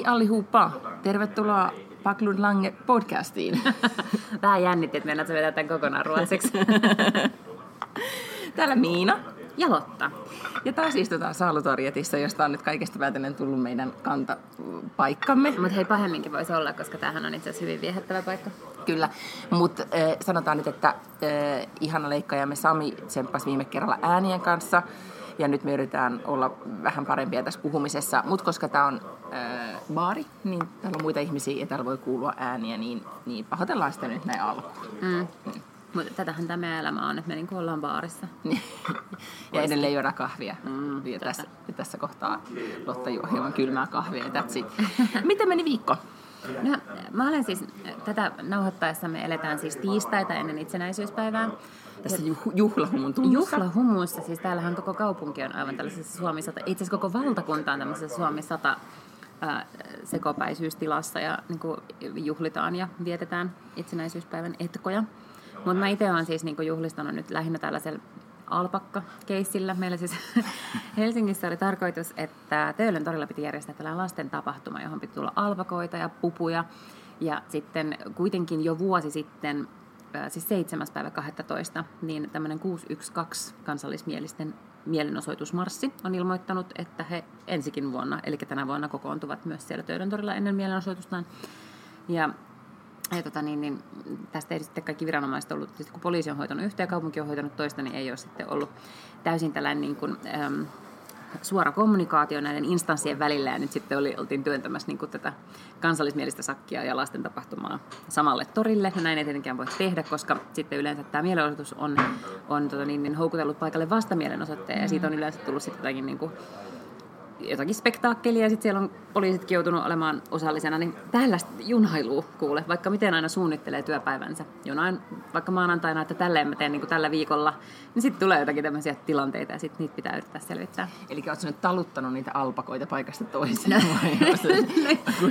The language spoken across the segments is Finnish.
Hei allihopa! Tervetuloa Paklund Lange podcastiin. Vähän jännitti, että meillä vetää tämän kokonaan ruotsiksi. Täällä Miina. Ja Lotta. Ja taas istutaan Saalutorjetissa, josta on nyt kaikesta päätellen tullut meidän kantapaikkamme. Mutta hei, pahemminkin voisi olla, koska tämähän on itse asiassa hyvin viehättävä paikka. Kyllä, mutta äh, sanotaan nyt, että äh, ihana leikkaajamme Sami tsemppasi viime kerralla äänien kanssa. Ja nyt me yritetään olla vähän parempia tässä puhumisessa. Mutta koska tämä on äh, baari, niin täällä on muita ihmisiä ja täällä voi kuulua ääniä, niin, niin pahoitellaan sitä nyt näin alkuun. Mm. Mm. Mutta tätähän tämä elämä on, että me niin ollaan baarissa. ja edelleen juoda kahvia. Mm, ja tässä, ja tässä kohtaa Lotta juo hieman kylmää kahvia ja that's it. Miten meni viikko? No, mä olen siis, tätä nauhoittaessa me eletään siis tiistaita ennen itsenäisyyspäivää. Tässä juh- juhlahumun tunnussa. Juhlahumussa, siis täällähän koko kaupunki on aivan tällaisessa Suomi 100, itse asiassa koko valtakunta on tämmöisessä Suomi 100 ää, sekopäisyystilassa ja niin kuin juhlitaan ja vietetään itsenäisyyspäivän etkoja. Mutta mä itse olen siis niin juhlistanut nyt lähinnä tällaisella alpakka-keissillä. Meillä siis Helsingissä oli tarkoitus, että Töölön torilla piti järjestää tällainen lasten tapahtuma, johon piti tulla alpakoita ja pupuja. Ja sitten kuitenkin jo vuosi sitten, siis 7. päivä 12, niin tämmöinen 612 kansallismielisten mielenosoitusmarssi on ilmoittanut, että he ensikin vuonna, eli tänä vuonna kokoontuvat myös siellä Töölön torilla ennen mielenosoitustaan. Ja ja tota, niin, niin, tästä ei sitten kaikki viranomaiset ollut, siis kun poliisi on hoitanut yhtä ja kaupunki on hoitanut toista, niin ei ole sitten ollut täysin tällainen niin kuin, äm, suora kommunikaatio näiden instanssien välillä ja nyt sitten oli, oltiin työntämässä niin kuin tätä kansallismielistä sakkia ja lasten tapahtumaa samalle torille. Ja näin ei tietenkään voi tehdä, koska sitten yleensä tämä mielenosoitus on, on tota, niin, niin, houkutellut paikalle vastamielenosoitteen ja siitä on yleensä tullut sitten jotakin niin kuin, jotakin spektaakkelia ja sitten siellä on poliisitkin joutunut olemaan osallisena, niin tällaista junhailua kuule, vaikka miten aina suunnittelee työpäivänsä. Jonain vaikka maanantaina, että tälleen mä teen niin kuin tällä viikolla, niin sitten tulee jotakin tämmöisiä tilanteita ja sitten niitä pitää yrittää selvittää. Eli oletko nyt taluttanut niitä alpakoita paikasta toiseen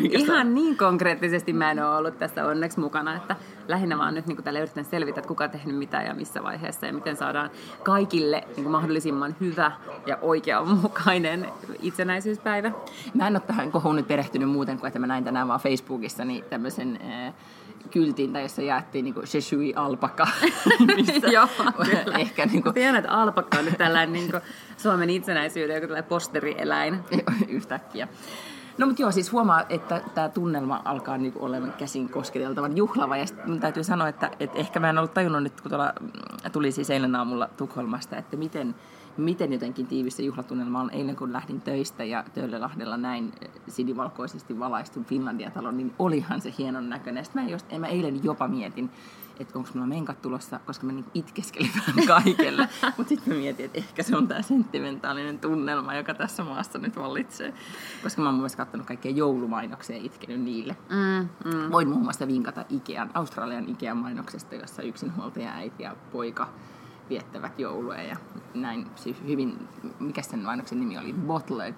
Ihan niin konkreettisesti mä en ole ollut tässä onneksi mukana, että lähinnä vaan nyt niin tälle yritän selvitä, että kuka on tehnyt mitä ja missä vaiheessa ja miten saadaan kaikille niin kuin mahdollisimman hyvä ja oikeanmukainen itsenäisyyspäivä. Mä en ole tähän kohuun nyt perehtynyt muuten kuin, että mä näin tänään vaan Facebookissa niin tämmöisen äh, kyltin, tai jossa jaettiin niin suis alpaka. Joo, Ehkä niin kuin... Tiedän, että alpakka on nyt tällainen niin kuin Suomen itsenäisyyden joku tällainen posterieläin. Yhtäkkiä. No mutta joo, siis huomaa, että tämä tunnelma alkaa niinku olemaan käsin kosketeltavan juhlava. Ja sitten täytyy sanoa, että, että ehkä mä en ollut tajunnut nyt, kun tuolla mm, tuli siis eilen aamulla Tukholmasta, että miten, miten jotenkin tiivistä juhlatunnelma on eilen, kun lähdin töistä ja Töölölahdella näin sinivalkoisesti valaistun Finlandia-talon, niin olihan se hienon näköinen. Sitten mä, just, mä eilen jopa mietin, että onko mulla menkat tulossa, koska mä niinku itkeskelin kaikelle. Mutta sitten mä mietin, että ehkä se on tämä sentimentaalinen tunnelma, joka tässä maassa nyt vallitsee. Koska mä oon myös katsonut kaikkia joulumainoksia ja itkenyt niille. Mm, mm. Voin muun muassa vinkata Ikean, Australian Ikean mainoksesta, jossa yksinhuoltaja äiti ja poika viettävät joulua ja näin siis hyvin, mikä sen mainoksen nimi oli, Bottled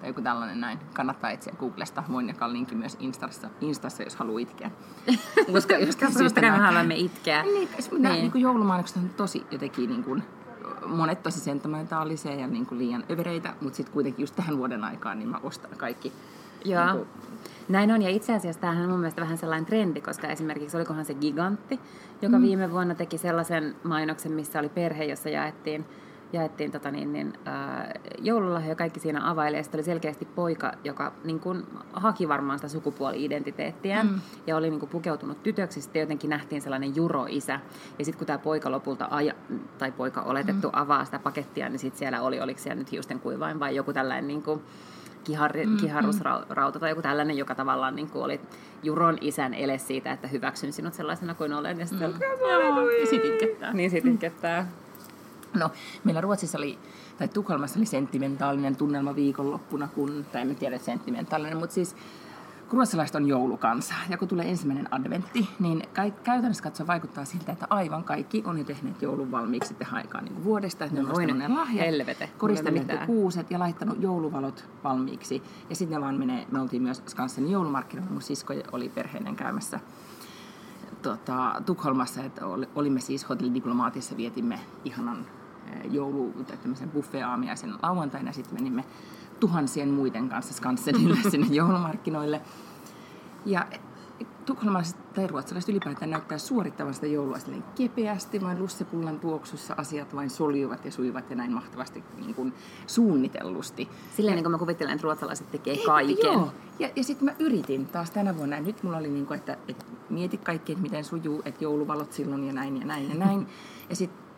tai joku tällainen näin. Kannattaa etsiä Googlesta. Voin jakaa linkin myös Instassa, Instassa jos haluaa itkeä. Koska jostain syystä me haluamme itkeä. Niin, niin. Nämä niin juhlumainokset on tosi jotenkin niin kuin, monet tosi sentimentaalisia ja niin kuin liian övereitä, mutta sitten kuitenkin just tähän vuoden aikaan niin mä ostan kaikki. Joo. Niin kuin, näin on, ja itse asiassa tämähän on mun mielestä vähän sellainen trendi, koska esimerkiksi olikohan se Gigantti, joka mm. viime vuonna teki sellaisen mainoksen, missä oli perhe, jossa jaettiin jaettiin tota niin, niin, ää, joululahja kaikki siinä availee. Sitten oli selkeästi poika, joka niin kuin, haki varmaan sitä sukupuoli-identiteettiä mm. ja oli niin kuin, pukeutunut tytöksi. Sitten jotenkin nähtiin sellainen juroisä. Ja sitten kun tämä poika lopulta, aja, tai poika oletettu mm. avaa sitä pakettia, niin sitten siellä oli, oliko siellä nyt hiusten kuivain vai joku tällainen niin kuin, kihar, mm, kiharrusrauta tai joku tällainen, joka tavallaan niin kuin oli Juron isän ele siitä, että hyväksyn sinut sellaisena kuin olen. Ja sitten mm. sit itkettää. Niin sit itkettää. No, meillä Ruotsissa oli, tai Tukholmassa oli sentimentaalinen tunnelma viikonloppuna, kun, tai en tiedä sentimentaalinen, mutta siis ruotsalaiset on joulukansa, ja kun tulee ensimmäinen adventti, niin käytännössä katsoen vaikuttaa siltä, että aivan kaikki on jo tehneet joulun valmiiksi tähän aikaan niin vuodesta, että ne on ostanut ne lahjat, helvete, koristanut ne kuuset ja laittanut jouluvalot valmiiksi. Ja sitten ne vaan menee, me oltiin myös Skansen joulumarkkinoilla, mun sisko oli perheinen käymässä tota, Tukholmassa, että olimme siis hotellidiplomaatissa, vietimme ihanan joulu- tai tämmöisen buffeaamiaisen lauantaina. Sitten menimme tuhansien muiden kanssa Skansenille sinne joulumarkkinoille. Ja tukholmalaiset tai ruotsalaiset ylipäätään näyttää suorittavan sitä joulua silleen kepeästi, vain lussepullan tuoksussa asiat vain soljuvat ja suivat ja näin mahtavasti niin kuin suunnitellusti. Silleen niin kuin mä kuvittelen, että ruotsalaiset tekee kaiken. Joo, ja, ja sitten mä yritin taas tänä vuonna, ja nyt mulla oli niin kuin, että, että mieti kaikki, että miten sujuu, että jouluvalot silloin ja näin ja näin ja näin. Ja sitten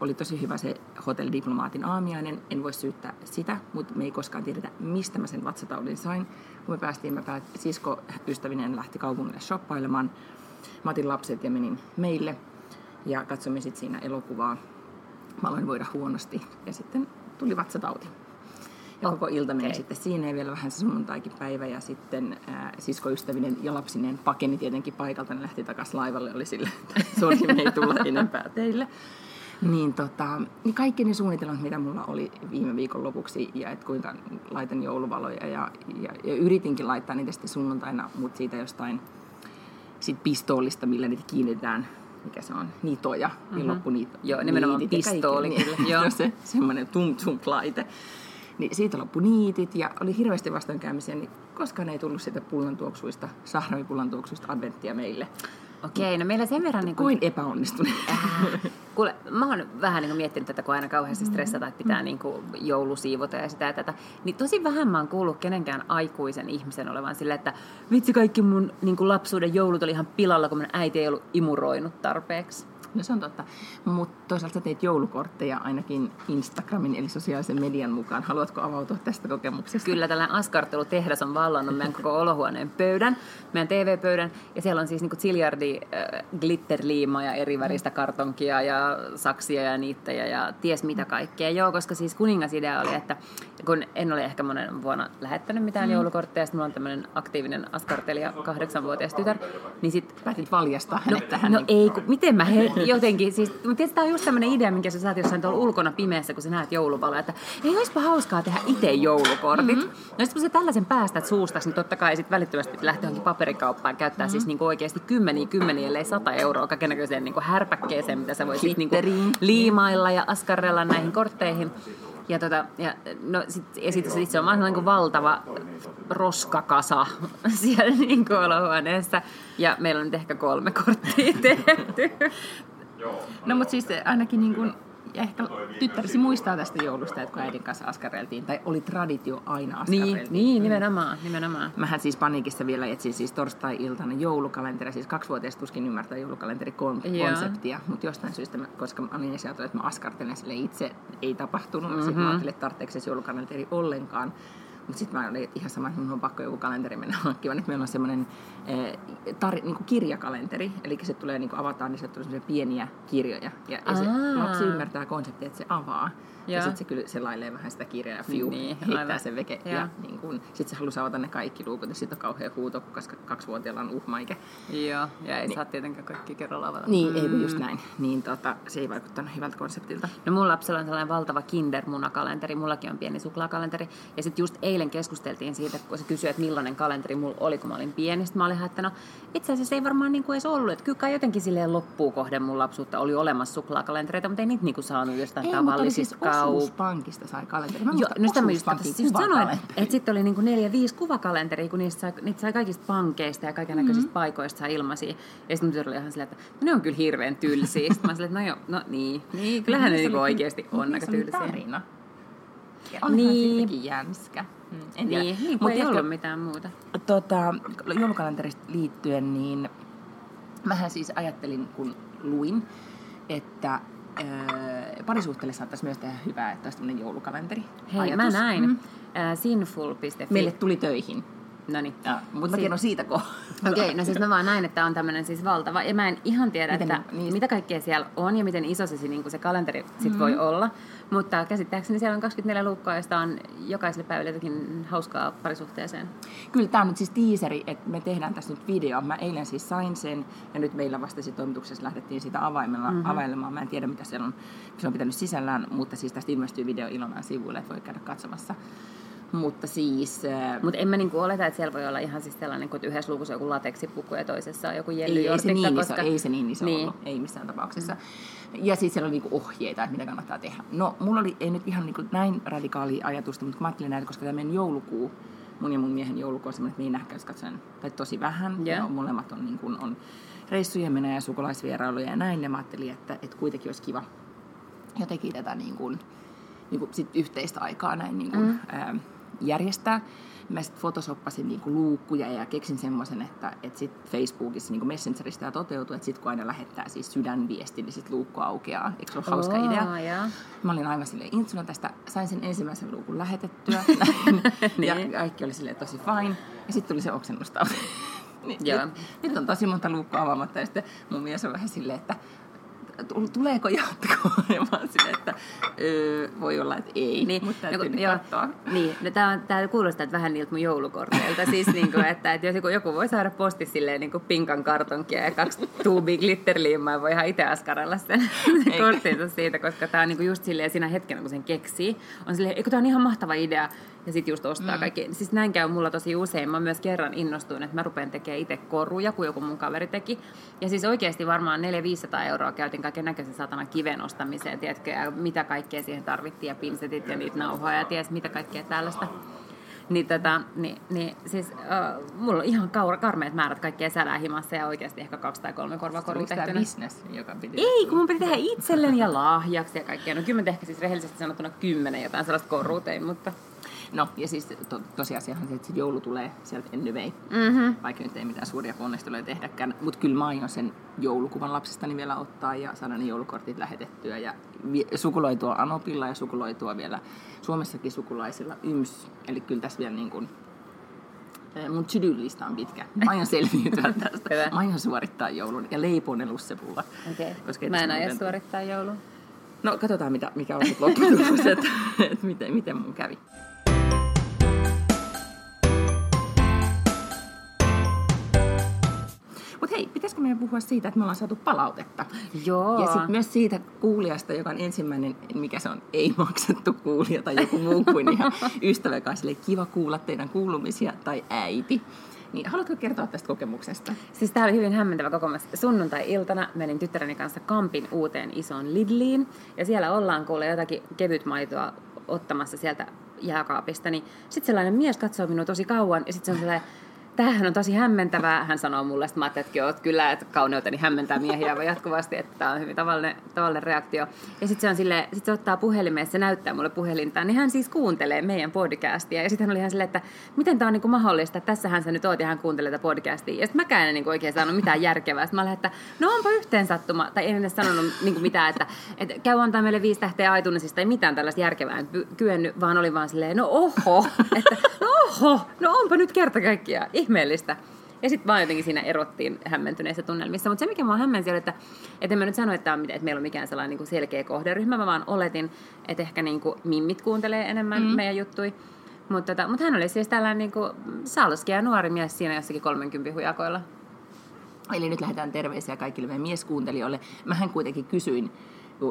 oli tosi hyvä se hotellidiplomaatin aamiainen, en voi syyttää sitä, mutta me ei koskaan tiedetä, mistä mä sen vatsataudin sain. Kun me päästiin, mä päät, sisko ystävinen lähti kaupungille shoppailemaan. Mä otin lapset ja menin meille ja katsomme sitten siinä elokuvaa. Mä aloin voida huonosti ja sitten tuli vatsatauti. Ja koko ilta meni sitten siinä ja vielä vähän se sunnuntaikin päivä ja sitten ää, siskoystävinen ja lapsineen pakeni tietenkin paikalta, ne lähti takaisin laivalle, oli sille, että sori, me ei tulla enempää teille. Niin, tota, niin kaikki ne suunnitelmat, mitä mulla oli viime viikon lopuksi, ja että kuinka laitan jouluvaloja, ja, ja, ja yritinkin laittaa niitä sitten sunnuntaina, mutta siitä jostain sit pistoollista, millä niitä kiinnitetään, mikä se on, nitoja, mm-hmm. niin loppu niitä Joo, nimenomaan pistooli niin, kyllä, joo. se semmoinen tum tum laite. Niin siitä loppui niitit ja oli hirveästi vastoinkäymisiä, niin koskaan ei tullut sitä pullan tuoksuista, sahramipullan tuoksuista adventtia meille. Okei, no meillä sen verran... Niin kuin, Kuin epäonnistunut. kuule, mä oon vähän niin kuin miettinyt tätä, kun aina kauheasti stressata, että pitää niin kuin joulusiivota ja sitä ja tätä. Niin tosi vähän mä oon kuullut kenenkään aikuisen ihmisen olevan sillä, että vitsi kaikki mun niin kuin lapsuuden joulut oli ihan pilalla, kun mun äiti ei ollut imuroinut tarpeeksi. No se on totta. Mutta toisaalta sä teet joulukortteja ainakin Instagramin eli sosiaalisen median mukaan. Haluatko avautua tästä kokemuksesta? Kyllä tällainen askartelutehdas on vallannut meidän koko olohuoneen pöydän, meidän TV-pöydän. Ja siellä on siis niin ziljardi äh, glitterliimaa ja eri väristä kartonkia ja saksia ja niittejä ja ties mitä kaikkea. Joo, koska siis kuningasidea oli, että kun en ole ehkä monen vuonna lähettänyt mitään mm. joulukortteja, sitten mulla on tämmöinen aktiivinen askartelija, kahdeksanvuotias tytär, niin sitten Päätit valjastaa hänet tähän. No niin- ei, kun, miten mä he, jotenkin, siis, mutta tietysti tämä on just tämmöinen idea, minkä sä saat jossain tuolla ulkona pimeässä, kun sä näet jouluvaloja, että ei olisipa hauskaa tehdä itse joulukortit. Mm-hmm. No sitten kun sä tällaisen päästät suustasi, niin totta kai sitten välittömästi lähtee johonkin paperikauppaan käyttää mm-hmm. siis niinku oikeasti kymmeniä, kymmeniä, ellei sata euroa kaikenlaiseen niinku härpäkkeeseen, mitä sä voit niinku liimailla ja askarrella näihin kortteihin. Ja, tota, ja, no, sit, ja sit, sit se on vaan sellainen kuin valtava roskakasa siellä niin kuin olohuoneessa. Ja meillä on nyt ehkä kolme korttia tehty. No mutta siis ainakin niin kuin, ja ehkä tyttärisi muistaa tästä joulusta, että kun äidin kanssa askareltiin, tai oli traditio aina askareltiin. Niin, niin nimenomaan, nimenomaan. Mähän siis paniikissa vielä etsin siis torstai-iltana joulukalenteri, siis kaksivuotias tuskin ymmärtää joulukalenteri-konseptia, mutta jostain syystä, mä, koska mä olin ajatellut, että mä askartelen sille itse, ei tapahtunut, mm-hmm. sitten mä ajattelin, että tarvitseeko se joulukalenteri ollenkaan. Mutta sitten mä olin ihan sama, että mun on pakko joku kalenteri mennä hankkimaan. Nyt meillä on semmoinen eh, tar- niin kirjakalenteri, eli se tulee, niin avataan, niin se tulee pieniä kirjoja. Ja, ja se lapsi ymmärtää konseptia, että se avaa. Ja, Joo. sitten se kyllä selailee vähän sitä kirjaa ja fiu, Niin, niin, heittää aivan. sen veke. Joo. Ja niin kun, sit se halusi avata ne kaikki luukut ja sitten on kauhean huuto, koska kaksivuotiaalla on uhmaikä. Joo, ja ei niin. saa tietenkään kaikki kerralla avata. Niin, ei kun just näin. Niin tota, se ei vaikuttanut hyvältä konseptilta. No mun lapsella on sellainen valtava kindermunakalenteri, mullakin on pieni suklaakalenteri. Ja sitten just eilen keskusteltiin siitä, kun se kysyi, että millainen kalenteri mulla oli, kun mä olin pieni. Sitten mä olin että no itse asiassa ei varmaan niinku edes ollut. Että kyllä kai jotenkin silleen loppuun kohden mun lapsuutta oli olemassa suklaakalentereita, mutta ei niitä niinku saanut jostain Ei, tavallisista osuuspankista sai kalenteri. Mä Joo, no sitä mä just, just sanoin, kuvakalenteri. että sitten oli niinku neljä, viisi kuvakalenteria, kun niistä sai, niitä sai kaikista pankeista ja kaiken näköisistä mm-hmm. paikoista sai ilmaisia. Ja sitten tytär oli ihan silleen, että no ne on kyllä hirveän tylsiä. Sitten mä silleen, että no joo, no niin, niin kyllähän ne niinku oikeasti on aika tylsiä. tarina. Ja onhan Niin. niin. siitäkin jänskä. Mm, en. Niin, niin kun Mut ei ollut mitään muuta. Tota, joulukalenterista liittyen, niin mähän siis ajattelin, kun luin, että ää, parisuhteelle saattaisi myös tehdä hyvää, että olisi tämmöinen joulukalenteri. Hei, ajatus. mä näin Mm. äh, sinful.fi. Meille tuli töihin. No niin. Ja, mutta mä Si- kerron siitä kohta. Okei, okay, no siis mä vaan näin, että on tämmöinen siis valtava. Ja mä en ihan tiedä, Miten että niistä- mitä kaikkea siellä on ja miten iso se, niin se kalenteri sit mm-hmm. voi olla. Mutta käsittääkseni siellä on 24 luukkoa, josta on jokaiselle päivälle jotakin hauskaa parisuhteeseen. Kyllä tämä on nyt siis tiiseri, että me tehdään tässä nyt video. Mä eilen siis sain sen ja nyt meillä vasta sit toimituksessa lähdettiin sitä avaimella, mm-hmm. availemaan. Mä en tiedä mitä siellä on, se on pitänyt sisällään, mutta siis tästä ilmestyy video Ilonan sivuille, että voi käydä katsomassa. Mutta siis... Äh, Mutta en mä niinku oleta, että siellä voi olla ihan siis sellainen, kun yhdessä luvussa on joku lateksipukku ja toisessa on joku ei, ei, se niin koska... iso, ei se niin iso Niin. ollut, ei missään tapauksessa. Ja sitten siellä oli niinku ohjeita, että mitä kannattaa tehdä. No, mulla oli ei nyt ihan niinku näin radikaali ajatusta, mutta kun mä ajattelin näitä, koska tämä meidän joulukuu, mun ja mun miehen joulukuu on semmoinen, että me ei nähkäisi katsoen, tai tosi vähän. Joo. Ja molemmat on, niin kuin, on reissujen menoja ja sukulaisvierailuja ja näin. Ja mä ajattelin, että, että kuitenkin olisi kiva jotenkin tätä niin kuin, niin kuin sit yhteistä aikaa näin niin kuin, mm. ää, järjestää. Mä sitten photosoppasin niin kuin luukkuja ja keksin semmoisen, että, että sit Facebookissa niin kuin Messengeristä tämä toteutuu, että sitten kun aina lähettää siis sydänviesti, niin sitten luukku aukeaa. Eikö se ole hauska Oo, idea? joo. Mä olin aivan silleen intsuna tästä, sain sen ensimmäisen luukun lähetettyä. ja Niin. kaikki oli silleen tosi fine. Ja sitten tuli se oksennustauti. niin, nyt, nyt, on tosi monta luukkua avaamatta ja sitten mun mies on vähän silleen, että "Tu- tuleeko jatkoa? Ja mä että öö, voi olla, että ei, Niin, mutta täytyy joo, katsoa. Niin, no tää, on, tää kuulostaa että vähän niiltä mun joulukorteilta. siis niinku, että, että jos joku, joku voi saada posti silleen niinku pinkan kartonkia ja kaksi tuubia glitterliimaa, voi ihan itse askarella sen korttinsa siitä, koska tää on niinku just silleen siinä hetkenä, kun sen keksii, on silleen, eikö tää on ihan mahtava idea, ja sitten just ostaa mm. kaikki. Siis näin käy mulla tosi usein. Mä myös kerran innostuin, että mä rupean tekemään itse koruja, kun joku mun kaveri teki. Ja siis oikeasti varmaan 400-500 euroa käytin kaiken näköisen satana kiven ostamiseen, tiedätkö, ja mitä kaikkea siihen tarvittiin, ja pinsetit ja niitä nauhoja, ja ties mitä kaikkea tällaista. Niin, tota, niin, niin siis äh, mulla on ihan kaura, karmeet määrät kaikkea sälää himassa ja oikeasti ehkä kaksi tai kolme korvakorua Oliko tämä business, joka piti... Ei, kun mun piti tehdä itselleni ja lahjaksi ja kaikkea. No mä ehkä siis rehellisesti sanottuna kymmenen jotain sellaista korua tein, mutta... No, ja siis to, tosiasiahan se, että joulu tulee sieltä anyway, Mm-hmm. vaikka nyt ei mitään suuria ponnisteluja tehdäkään. Mutta kyllä mä aion sen joulukuvan lapsestani vielä ottaa ja saada ne joulukortit lähetettyä. Ja sukuloitua Anopilla ja sukuloitua vielä Suomessakin sukulaisilla YMS. Eli kyllä tässä vielä niin kuin, eh, mun to-do-lista on pitkä. Mä aion selviytyä tästä. Hyvä. Mä aion suorittaa joulun ja leipon lussepulla. Okei. Koska Mä en aio muuten- suorittaa joulua. No katsotaan, mitä, mikä on lopputulos, että, että miten, miten mun kävi. Hei, pitäisikö meidän puhua siitä, että me ollaan saatu palautetta? Joo. Ja sitten myös siitä kuulijasta, joka on ensimmäinen, mikä se on, ei maksettu kuulija tai joku muu kuin ihan ystävä, joka on kiva kuulla teidän kuulumisia tai äiti. Niin haluatko kertoa tästä kokemuksesta? Siis tää oli hyvin hämmentävä kokemus. Sunnuntai-iltana menin tyttäreni kanssa Kampin uuteen isoon Lidliin. Ja siellä ollaan kuulee jotakin kevytmaitoa ottamassa sieltä jääkaapista. Niin sitten sellainen mies katsoo minua tosi kauan ja sitten se on sellainen, tämähän on tosi hämmentävää. Hän sanoo mulle, että mä että oot kyllä, että kauneuteni hämmentää miehiä aivan jatkuvasti, että tämä on hyvin tavallinen, tavallinen reaktio. Ja sitten se on sille, sit se ottaa puhelimeen, se näyttää mulle puhelintaan, niin hän siis kuuntelee meidän podcastia. Ja sitten hän oli ihan silleen, että miten tämä on niinku mahdollista, että tässähän sä nyt oot ja hän kuuntelee tätä podcastia. Ja sitten mäkään en niinku oikein saanut mitään järkevää. Sitten mä olin, että no onpa yhteen sattuma, tai en edes sanonut niinku mitään, että, että käy antaa meille viisi tähteä aitunisista, ei mitään tällaista järkevää en kyennyt, vaan oli vaan silleen, no oho, että no oho, no onpa nyt kerta kaikkiaan ihmeellistä. Ja sitten vaan jotenkin siinä erottiin hämmentyneissä tunnelmissa. Mutta se, mikä mua hämmensi, oli, että, että en mä nyt sano, että, on, että meillä on mikään sellainen niin kuin selkeä kohderyhmä. Mä vaan oletin, että ehkä niin kuin mimmit kuuntelee enemmän mm. meidän juttui. Mutta tota, mut hän oli siis tällainen niin kuin salskea nuori mies siinä jossakin 30 hujakoilla. Eli nyt lähdetään terveisiä kaikille meidän mieskuuntelijoille. Mähän kuitenkin kysyin,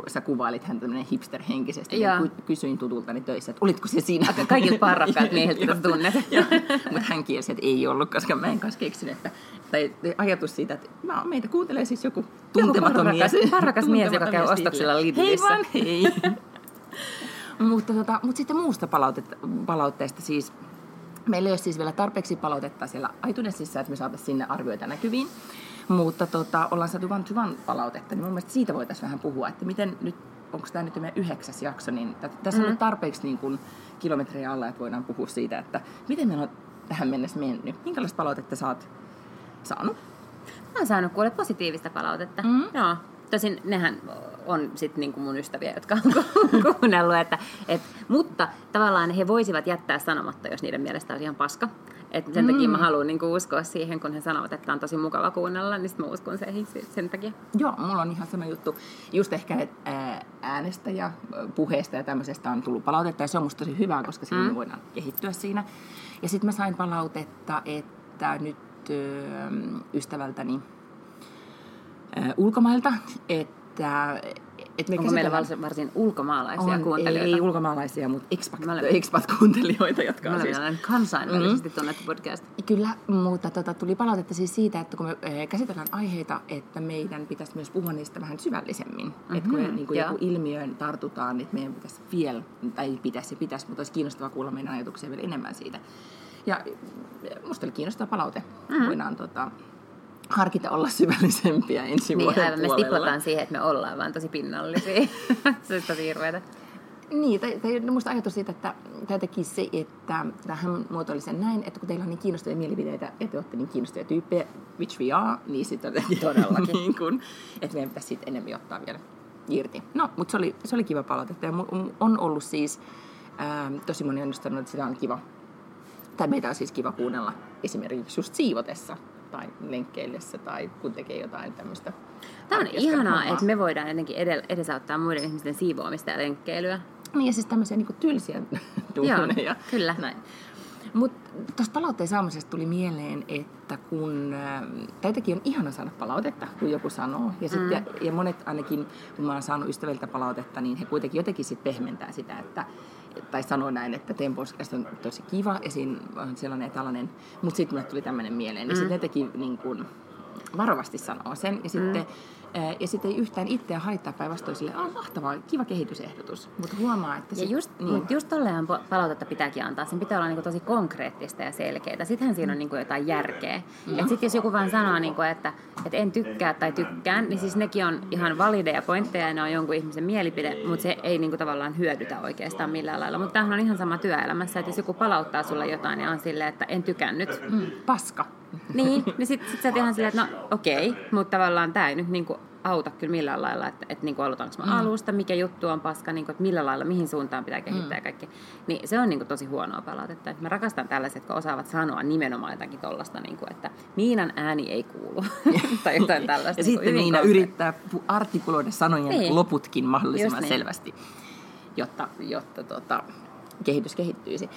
sä kuvailit hän tämmöinen hipster-henkisesti, Joo. niin ky- kysyin tutultani töissä, että olitko se siinä? Kaikilta parrakkaat miehiltä, Joo. joita tunnet. Mutta hän kielsi, että ei ollut, koska mä en kanssa keksin, että tai ajatus siitä, että mä, meitä kuuntelee siis joku tuntematon parrakas- mies. parrakas mies, joka käy ostoksilla Lidlissä. Hei vaan, hei. mutta, tota, mutta sitten muusta palautetta, palautteesta siis, meillä ei ole siis vielä tarpeeksi palautetta siellä iTunesissa, että me saataisiin sinne arvioita näkyviin. Mutta tota, ollaan saatu vain hyvän palautetta, niin mun mielestä siitä voitaisiin vähän puhua, että miten nyt, onko tämä nyt meidän yhdeksäs jakso, niin tä- tässä on Mm. nyt tarpeeksi niin kuin kilometriä alla, että voidaan puhua siitä, että miten meillä on tähän mennessä mennyt. Minkälaista palautetta sä oot saanut? Mä oon saanut kuulla positiivista palautetta. Mm. Joo. Tosin nehän on sitten niinku mun ystäviä, jotka on ku- kuunnellut. Että, et, mutta tavallaan he voisivat jättää sanomatta, jos niiden mielestä olisi ihan paska. Et sen mm. takia mä haluan niinku uskoa siihen, kun he sanovat, että on tosi mukava kuunnella, niin sit mä uskon siihen sen takia. Joo, mulla on ihan sama juttu. Just ehkä että ää, äänestä ja ö, puheesta ja tämmöisestä on tullut palautetta ja se on musta tosi hyvää, koska silloin Mm. me voidaan kehittyä siinä. Ja sitten mä sain palautetta, että nyt ystävältäni ulkomailta, että Et me Onko meillä varsin, varsin ulkomaalaisia on, kuuntelijoita? Ei ulkomaalaisia, mutta expat, Me olemme- expat-kuuntelijoita, jotka on siis... kansainvälisesti tunnettu podcast. Kyllä, mutta tota, tuli palautetta siis siitä, että kun me eh, käsitellään aiheita, että meidän pitäisi myös puhua niistä vähän syvällisemmin. Mm-hmm. Että kun me, niin kuin joku ilmiöön tartutaan, niin meidän pitäisi vielä, tai ei pitäisi, pitäisi, mutta olisi kiinnostavaa kuulla meidän ajatuksia vielä enemmän siitä. Ja eh, musta oli kiinnostava palaute. Mm-hmm. Voidaan tota, harkita olla syvällisempiä ensi Niin, vuoden aivan. Me puolella. stiplataan siihen, että me ollaan vaan tosi pinnallisia. se on tosi hirveetä. Niin, tai, tai musta ajatus siitä, että tämä teki se, että tähän muotoili sen näin, että kun teillä on niin kiinnostavia mielipiteitä ja te olette niin kiinnostavia tyyppejä, which we are, niin sitten Todellakin. niin kun, että meidän pitäisi siitä enemmän ottaa vielä irti. No, mutta se oli, se oli kiva palautetta ja on ollut siis, ää, tosi moni on just sanonut, että sitä on kiva, tai meitä on siis kiva kuunnella esimerkiksi just siivotessa tai lenkkeillessä tai kun tekee jotain tämmöistä. Tämä on ihanaa, että me voidaan jotenkin edel- edesauttaa muiden ihmisten siivoamista ja lenkkeilyä. Niin ja siis tämmöisiä niinku tylsiä duuneja. kyllä. Näin. Mutta tuosta palautteen saamisesta tuli mieleen, että kun, äh, tai on ihana saada palautetta, kun joku sanoo. Ja, sit, mm. ja, ja monet ainakin, kun mä oon saanut ystäviltä palautetta, niin he kuitenkin jotenkin sit pehmentää sitä, että tai sanoo näin, että teidän podcast on tosi kiva ja siinä on sellainen ja tällainen, mutta sitten mulle tuli tämmöinen mieleen. Niin mm. sitten ne teki niin kuin, varovasti sanoo sen. Ja sitten, mm. Ja sitten ei yhtään itseä haittaa päinvastoin sille, ah, mahtavaa, kiva kehitysehdotus. Mutta huomaa, että Ja sit- just, niin. mut just tolleen palautetta pitääkin antaa. Sen pitää olla niinku tosi konkreettista ja selkeää. Sittenhän siinä on niinku jotain järkeä. Mm. Et sit jos joku vaan sanoo, niinku, että et en tykkää tai tykkään, niin siis nekin on ihan valideja pointteja ja ne on jonkun ihmisen mielipide, mutta se ei niinku tavallaan hyödytä oikeastaan millään lailla. Mutta tämähän on ihan sama työelämässä, että jos joku palauttaa sulle jotain ja on silleen, että en tykännyt, Mm, paska. Niin, niin sit, sit sä oot ihan silleen, että no okei, mutta tavallaan tämä ei nyt niinku auta kyllä millään lailla, että, että niinku aloitanko mä mm. alusta, mikä juttu on paska, niinku, että millä lailla, mihin suuntaan pitää kehittää ja kaikki. Niin se on niinku tosi huonoa palautetta. Et mä rakastan tällaiset, jotka osaavat sanoa nimenomaan jotakin tollasta, niinku, että Miinan ääni ei kuulu. tai jotain tällaista. Ja niinku sitten Miina yrittää artikuloida sanojen Niin. loputkin mahdollisimman niin. selvästi, jotta, jotta tota, kehitys kehittyisi.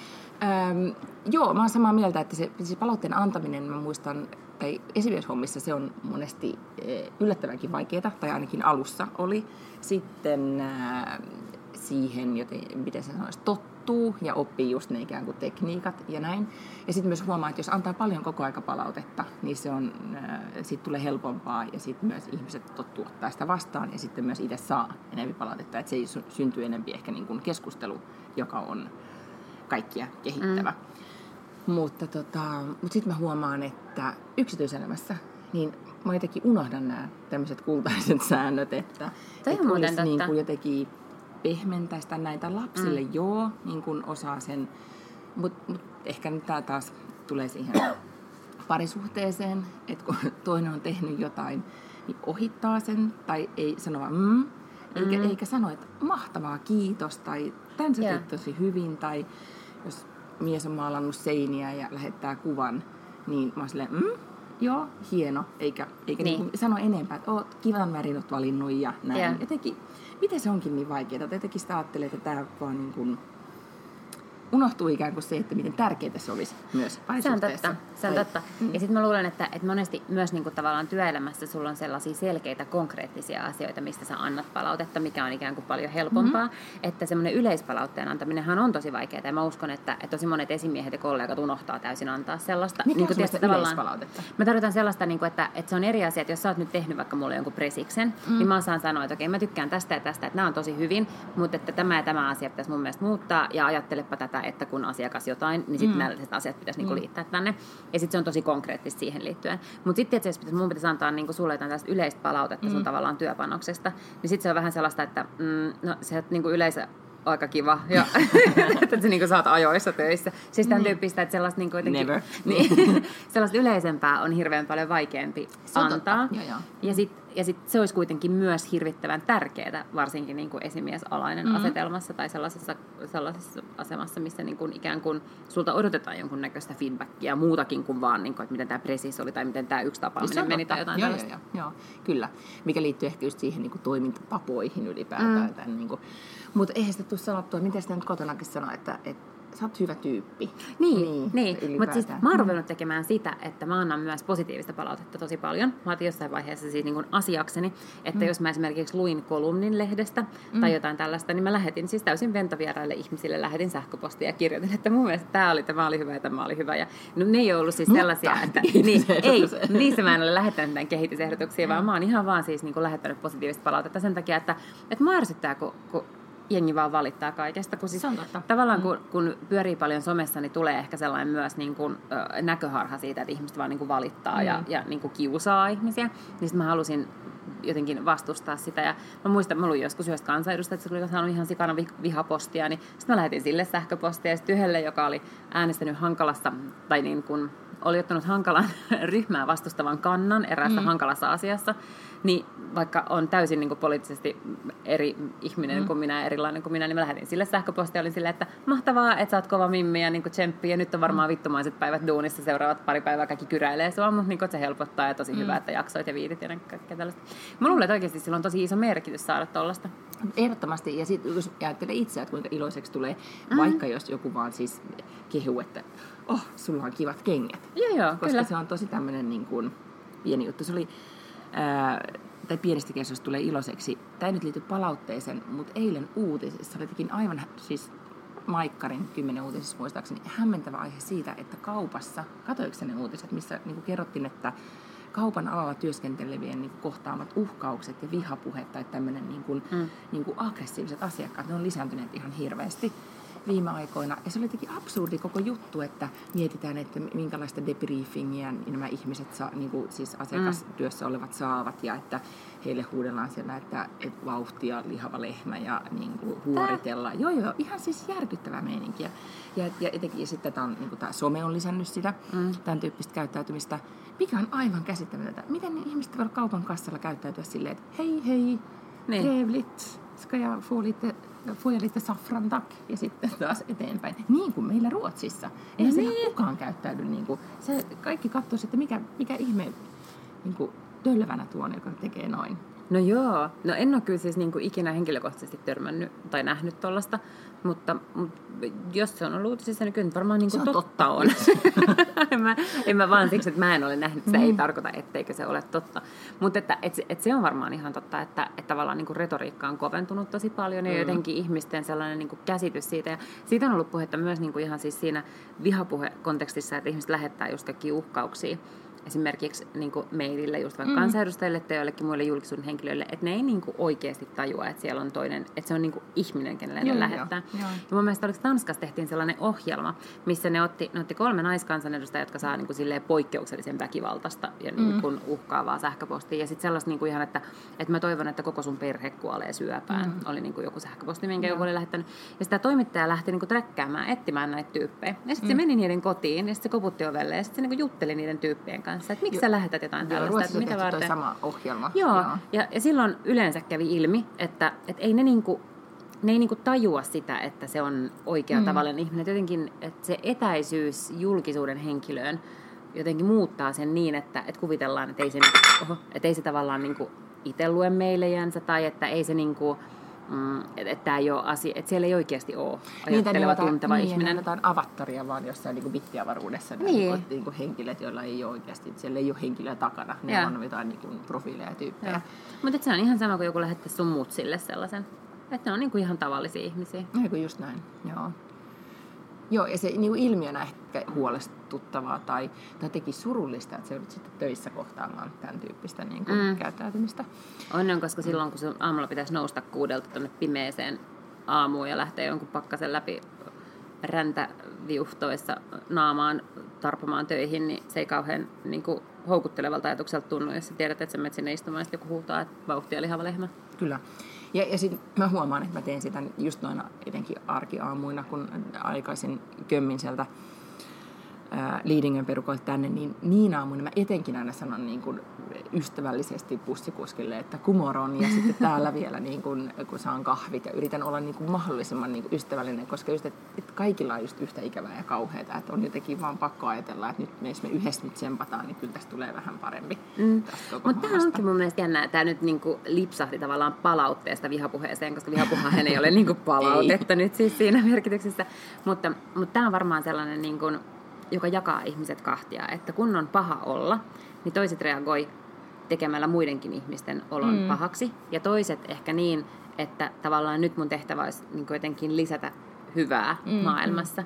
Öm, joo, mä oon samaa mieltä, että se, se palautteen antaminen, mä muistan, tai esimieshommissa se on monesti eh, yllättävänkin vaikeaa, tai ainakin alussa oli. Sitten äh, siihen, joten, miten se sanoisi, tottuu ja oppii just ne ikään kuin tekniikat ja näin. Ja sitten myös huomaa, että jos antaa paljon koko aika palautetta, niin se on, äh, siitä tulee helpompaa ja sitten myös ihmiset tottuu ottaa sitä vastaan ja sitten myös itse saa enemmän palautetta. Että se syntyy enempi ehkä niin kuin keskustelu, joka on kaikkia kehittävä. Mm. Mutta, tota, mutta sitten mä huomaan, että yksityiselämässä, niin mä jotenkin unohdan nämä tämmöiset kultaiset säännöt, että, Toi että olisi niin kuin jotenkin pehmentäistä näitä lapsille, mm. joo, niin kuin osaa sen, mutta mut ehkä nyt tämä taas tulee siihen parisuhteeseen, että kun toinen on tehnyt jotain, niin ohittaa sen tai ei sano vaan mm, eikä, mm. eikä sano, että mahtavaa, kiitos tai tämän sä Joo. teet tosi hyvin tai jos mies on maalannut seiniä ja lähettää kuvan, niin mä oon silleen, mm, joo, hieno, eikä, eikä Niin. niin. Sano enempää, että oot kivan värin oot valinnut ja näin. Joo. Jotenkin, miten se onkin niin vaikeaa? että Jotenkin sitä ajattelee, että tämä vaan niin kuin unohtuu ikään kuin se, että miten tärkeää se olisi myös Se on totta, se on totta. Ja sitten mä luulen, että, että monesti myös niinku tavallaan työelämässä sulla on sellaisia selkeitä, konkreettisia asioita, mistä sä annat palautetta, mikä on ikään kuin paljon helpompaa. Mm-hmm. Että semmoinen yleispalautteen antaminenhan on tosi vaikeaa. Ja mä uskon, että, että tosi monet esimiehet ja kollegat unohtaa täysin antaa sellaista. Mikä Niinku, semmoista tiedätkö, yleispalautetta? Mä tarkoitan sellaista, niin kuin, että, että se on eri asia, että jos sä oot nyt tehnyt vaikka mulle jonkun presiksen, mm. niin mä osaan sanoa, että okei, mä tykkään tästä ja tästä, että nämä on tosi hyvin, mutta että tämä ja tämä asia pitäisi mun mielestä muuttaa, ja ajattelepa tätä, että kun asiakas jotain, niin sitten mm. tällaiset asiat pitäisi niinku liittää tänne. Ja sitten se on tosi konkreettista siihen liittyen. Mutta sitten että jos pitäisi, mun pitäisi antaa niinku sulle jotain tällaista yleistä palautetta sun tavallaan työpanoksesta, niin sitten se on vähän sellaista, että mm, no se niinku yleisö aika kiva. Ja, että sä niinku saat ajoissa töissä. Siis tämän tyyppistä, että sellaista niinku jotenkin... Never. Niin, sellaista yleisempää on hirveän paljon vaikeampi Se on totta. antaa. Joo, joo. Ja sitten ja sit se olisi kuitenkin myös hirvittävän tärkeää, varsinkin niin kuin esimiesalainen mm-hmm. asetelmassa tai sellaisessa, sellaisessa asemassa, missä niin kuin ikään kuin sulta odotetaan jonkunnäköistä feedbackia muutakin kuin vaan, niin kuin, että miten tämä presis oli tai miten tämä yksi tapaaminen on meni tai jotain joo, tällaista. joo, joo, joo, kyllä. Mikä liittyy ehkä just siihen niin kuin toimintatapoihin ylipäätään. Mm. Niin kuin. Mutta eihän sitä tule sanottua, miten sitä nyt kotonakin sanoo, että, että sä oot hyvä tyyppi. Niin, niin. mutta siis mä oon ruvennut tekemään sitä, että mä annan myös positiivista palautetta tosi paljon. Mä otin jossain vaiheessa siis niin kuin asiakseni, että mm. jos mä esimerkiksi luin kolumnin lehdestä mm. tai jotain tällaista, niin mä lähetin siis täysin ventovieraille ihmisille, lähetin sähköpostia ja kirjoitin, että mun mielestä tämä oli, tämä oli hyvä ja tämä oli hyvä. Ja no, ne ei ollut siis Mutta sellaisia, että niin, ei, niissä mä en ole lähettänyt mitään kehitysehdotuksia, vaan mä oon ihan vaan siis niin kuin lähettänyt positiivista palautetta sen takia, että, että mä ärsyttää, kun, kun jengi vaan valittaa kaikesta. Kun siis Se on totta. Tavallaan kun, kun pyörii paljon somessa, niin tulee ehkä sellainen myös niin kuin, ö, näköharha siitä, että ihmiset vaan niin kuin valittaa mm. ja, ja niin kuin kiusaa ihmisiä. Niin sit mä halusin jotenkin vastustaa sitä. Ja mä muistan, mä luin joskus yhdestä kansanedustajasta, että se oli saanut ihan sikana vi- vihapostia, niin sitten mä lähetin sille sähköpostia ja sitten yhdelle, joka oli äänestänyt hankalasta, tai niin kuin oli ottanut hankalan ryhmää vastustavan kannan eräässä mm. hankalassa asiassa, niin vaikka on täysin niin kuin poliittisesti eri ihminen mm. kuin minä, erilainen kuin minä, niin mä lähetin sille sähköpostia, olin silleen, että mahtavaa, että sä oot kova mimmi ja niin kuin tsemppi, ja nyt on varmaan vittumaiset päivät duunissa, seuraavat pari päivää kaikki kyräilee sua, mutta niin kuin, se helpottaa ja tosi mm. hyvä, että jaksoit ja viitit ja kaikkea tällaista. Mä luulen, että oikeasti sillä on tosi iso merkitys saada tollasta. Ehdottomasti. Ja sitten jos ajattelee itse, että kuinka iloiseksi tulee, mm. vaikka jos joku vaan siis kehuu, että oh, sulla on kivat kengät. Joo, joo, Koska kyllä. se on tosi tämmöinen niin kuin pieni juttu. Se oli, ää, tai pienestä kestosta tulee iloiseksi. Tämä ei nyt liity palautteeseen, mutta eilen uutisissa oli jotenkin aivan siis Maikkarin kymmenen uutisissa muistaakseni hämmentävä aihe siitä, että kaupassa, katoiko ne uutiset, missä niin kuin kerrottiin, että kaupan alalla työskentelevien niin kuin kohtaamat uhkaukset ja vihapuhe tai tämmöinen niin kuin, mm. niin kuin aggressiiviset asiakkaat, ne on lisääntyneet ihan hirveästi viime aikoina. Ja se oli jotenkin absurdi koko juttu, että mietitään, että minkälaista debriefingiä nämä ihmiset, saa, niin kuin, siis asiakastyössä olevat saavat ja että heille huudellaan siellä, että, että vauhtia, lihava lehmä ja niin kuin, huoritella. Joo, joo, ihan siis järkyttävää meininkiä. Ja, ja etenkin ja sitten tämä, on, niin kuin, tämä some on lisännyt sitä, mm. tämän tyyppistä käyttäytymistä, mikä on aivan käsittämätöntä. Miten ihmiset voivat kaupan kassalla käyttäytyä silleen, että hei hei, Niin. trevligt, ska jag få lite, får jag lite saffran tack? Ja sitten taas eteenpäin. Niin kuin meillä Ruotsissa. Eihän niin. siellä kukaan käyttäydy niin kuin, se kaikki katsoo että mikä, mikä ihme niin kuin, tölvänä tuon, joka tekee noin. No joo, no en ole kyllä siis niin kuin ikinä henkilökohtaisesti törmännyt tai nähnyt tuollaista, mutta, mutta jos se on ollut uutisissa, niin kyllä varmaan niin kuin Se on totta on. en, mä, en mä vaan siksi, että mä en ole nähnyt, sitä ei tarkoita, etteikö se ole totta. Mutta että, et, se- et se on varmaan ihan totta, että, että tavallaan niin kuin retoriikka on koventunut tosi paljon ja jotenkin ihmisten sellainen niin kuin käsitys siitä. Ja siitä on ollut puhetta myös niin kuin ihan siis siinä vihapuhekontekstissa, että ihmiset lähettää just kaikkia uhkauksia esimerkiksi niin kuin meille, just vaikka mm. kansanedustajille tai joillekin muille julkisuuden henkilöille, että ne ei niin kuin oikeasti tajua, että siellä on toinen, että se on niin kuin ihminen, kenelle ne joo, lähettää. joo. Ja mun mielestä oliko Tanskassa tehtiin sellainen ohjelma, missä ne otti, ne otti kolme naiskansanedustajaa, jotka saa niin kuin silleen poikkeuksellisen väkivaltaista ja niin kuin uhkaavaa sähköpostia. Ja sitten sellaista niin kuin ihan, että, että mä toivon, että koko sun perhe kuolee syöpään. Mm. Oli niin kuin joku sähköposti, minkä joku oli lähettänyt. Ja sitä toimittaja lähti niin kuin träkkäämään, etsimään näitä tyyppejä. Ja sitten mm. se meni niiden kotiin ja sitten se koputti ovelle ja sitten se niin kuin jutteli niiden tyyppien kanssa, että miksi sä lähetät jotain Joo, tällaista, että mitä varten. sama ohjelma. Joo, Ja, ja silloin yleensä kävi ilmi, että, että ei ne niinku, ne ei niinku tajua sitä, että se on oikea mm. tavallinen ihminen. Jotenkin, että se etäisyys julkisuuden henkilöön jotenkin muuttaa sen niin, että, että kuvitellaan, että ei se, oho, että ei se tavallaan niinku itse lue meillejänsä tai että ei se niinku, mm, että, että, tää ei ole asia, että siellä ei oikeasti ole ajatteleva, tunteva niin, ihminen. jotain avattaria vaan jossain niin bittiavaruudessa. Niin. Niin. Kuin, niin kuin henkilöt, joilla ei ole oikeasti, siellä ei ole henkilöä takana. Ne on jotain niin kuin profiileja ja tyyppejä. Mutta se on ihan sama kuin joku lähettäisi sun mutsille sellaisen. Että ne on niinku ihan tavallisia ihmisiä. Eikö just näin, joo. Joo, ja se niin kuin ilmiönä ehkä huolestuttavaa tai, tai teki surullista, että se joudut sitten töissä kohtaamaan tämän tyyppistä niin kuin mm. käyttäytymistä. Onnen, koska silloin kun sun aamulla pitäisi nousta kuudelta tuonne pimeeseen aamuun ja lähteä jonkun pakkasen läpi räntäviuhtoissa naamaan tarpomaan töihin, niin se ei kauhean niin kuin, houkuttelevalta ajatukselta tunnu, jos sä tiedät, että sä menet sinne istumaan ja joku huutaa, että vauhtia lihava lehmä. Kyllä. Ja, ja sitten mä huomaan, että mä teen sitä just noina etenkin arkiaamuina, kun aikaisin kömmin sieltä ää, Liidingen perukoilta tänne, niin niin aamuina mä etenkin aina sanon niin kuin ystävällisesti pussikuskille, että kumoron ja sitten täällä vielä niin kuin, kun saan kahvit ja yritän olla niin kuin mahdollisimman niin kuin ystävällinen, koska just, että, että kaikilla on just yhtä ikävää ja kauheata, että on jotenkin vaan pakko ajatella, että nyt me, jos me yhdessä nyt tsempataan, niin kyllä tästä tulee vähän parempi. Mm. Mutta tämä onkin mun mielestä jännä, tämä nyt niin kuin lipsahti tavallaan palautteesta vihapuheeseen, koska vihapuhahan ei ole niin kuin palautetta nyt siis siinä merkityksessä, mutta, mutta tämä on varmaan sellainen niin kuin, joka jakaa ihmiset kahtia, että kun on paha olla, niin toiset reagoi tekemällä muidenkin ihmisten olon mm. pahaksi. Ja toiset ehkä niin, että tavallaan nyt mun tehtävä olisi niin jotenkin lisätä hyvää mm. maailmassa.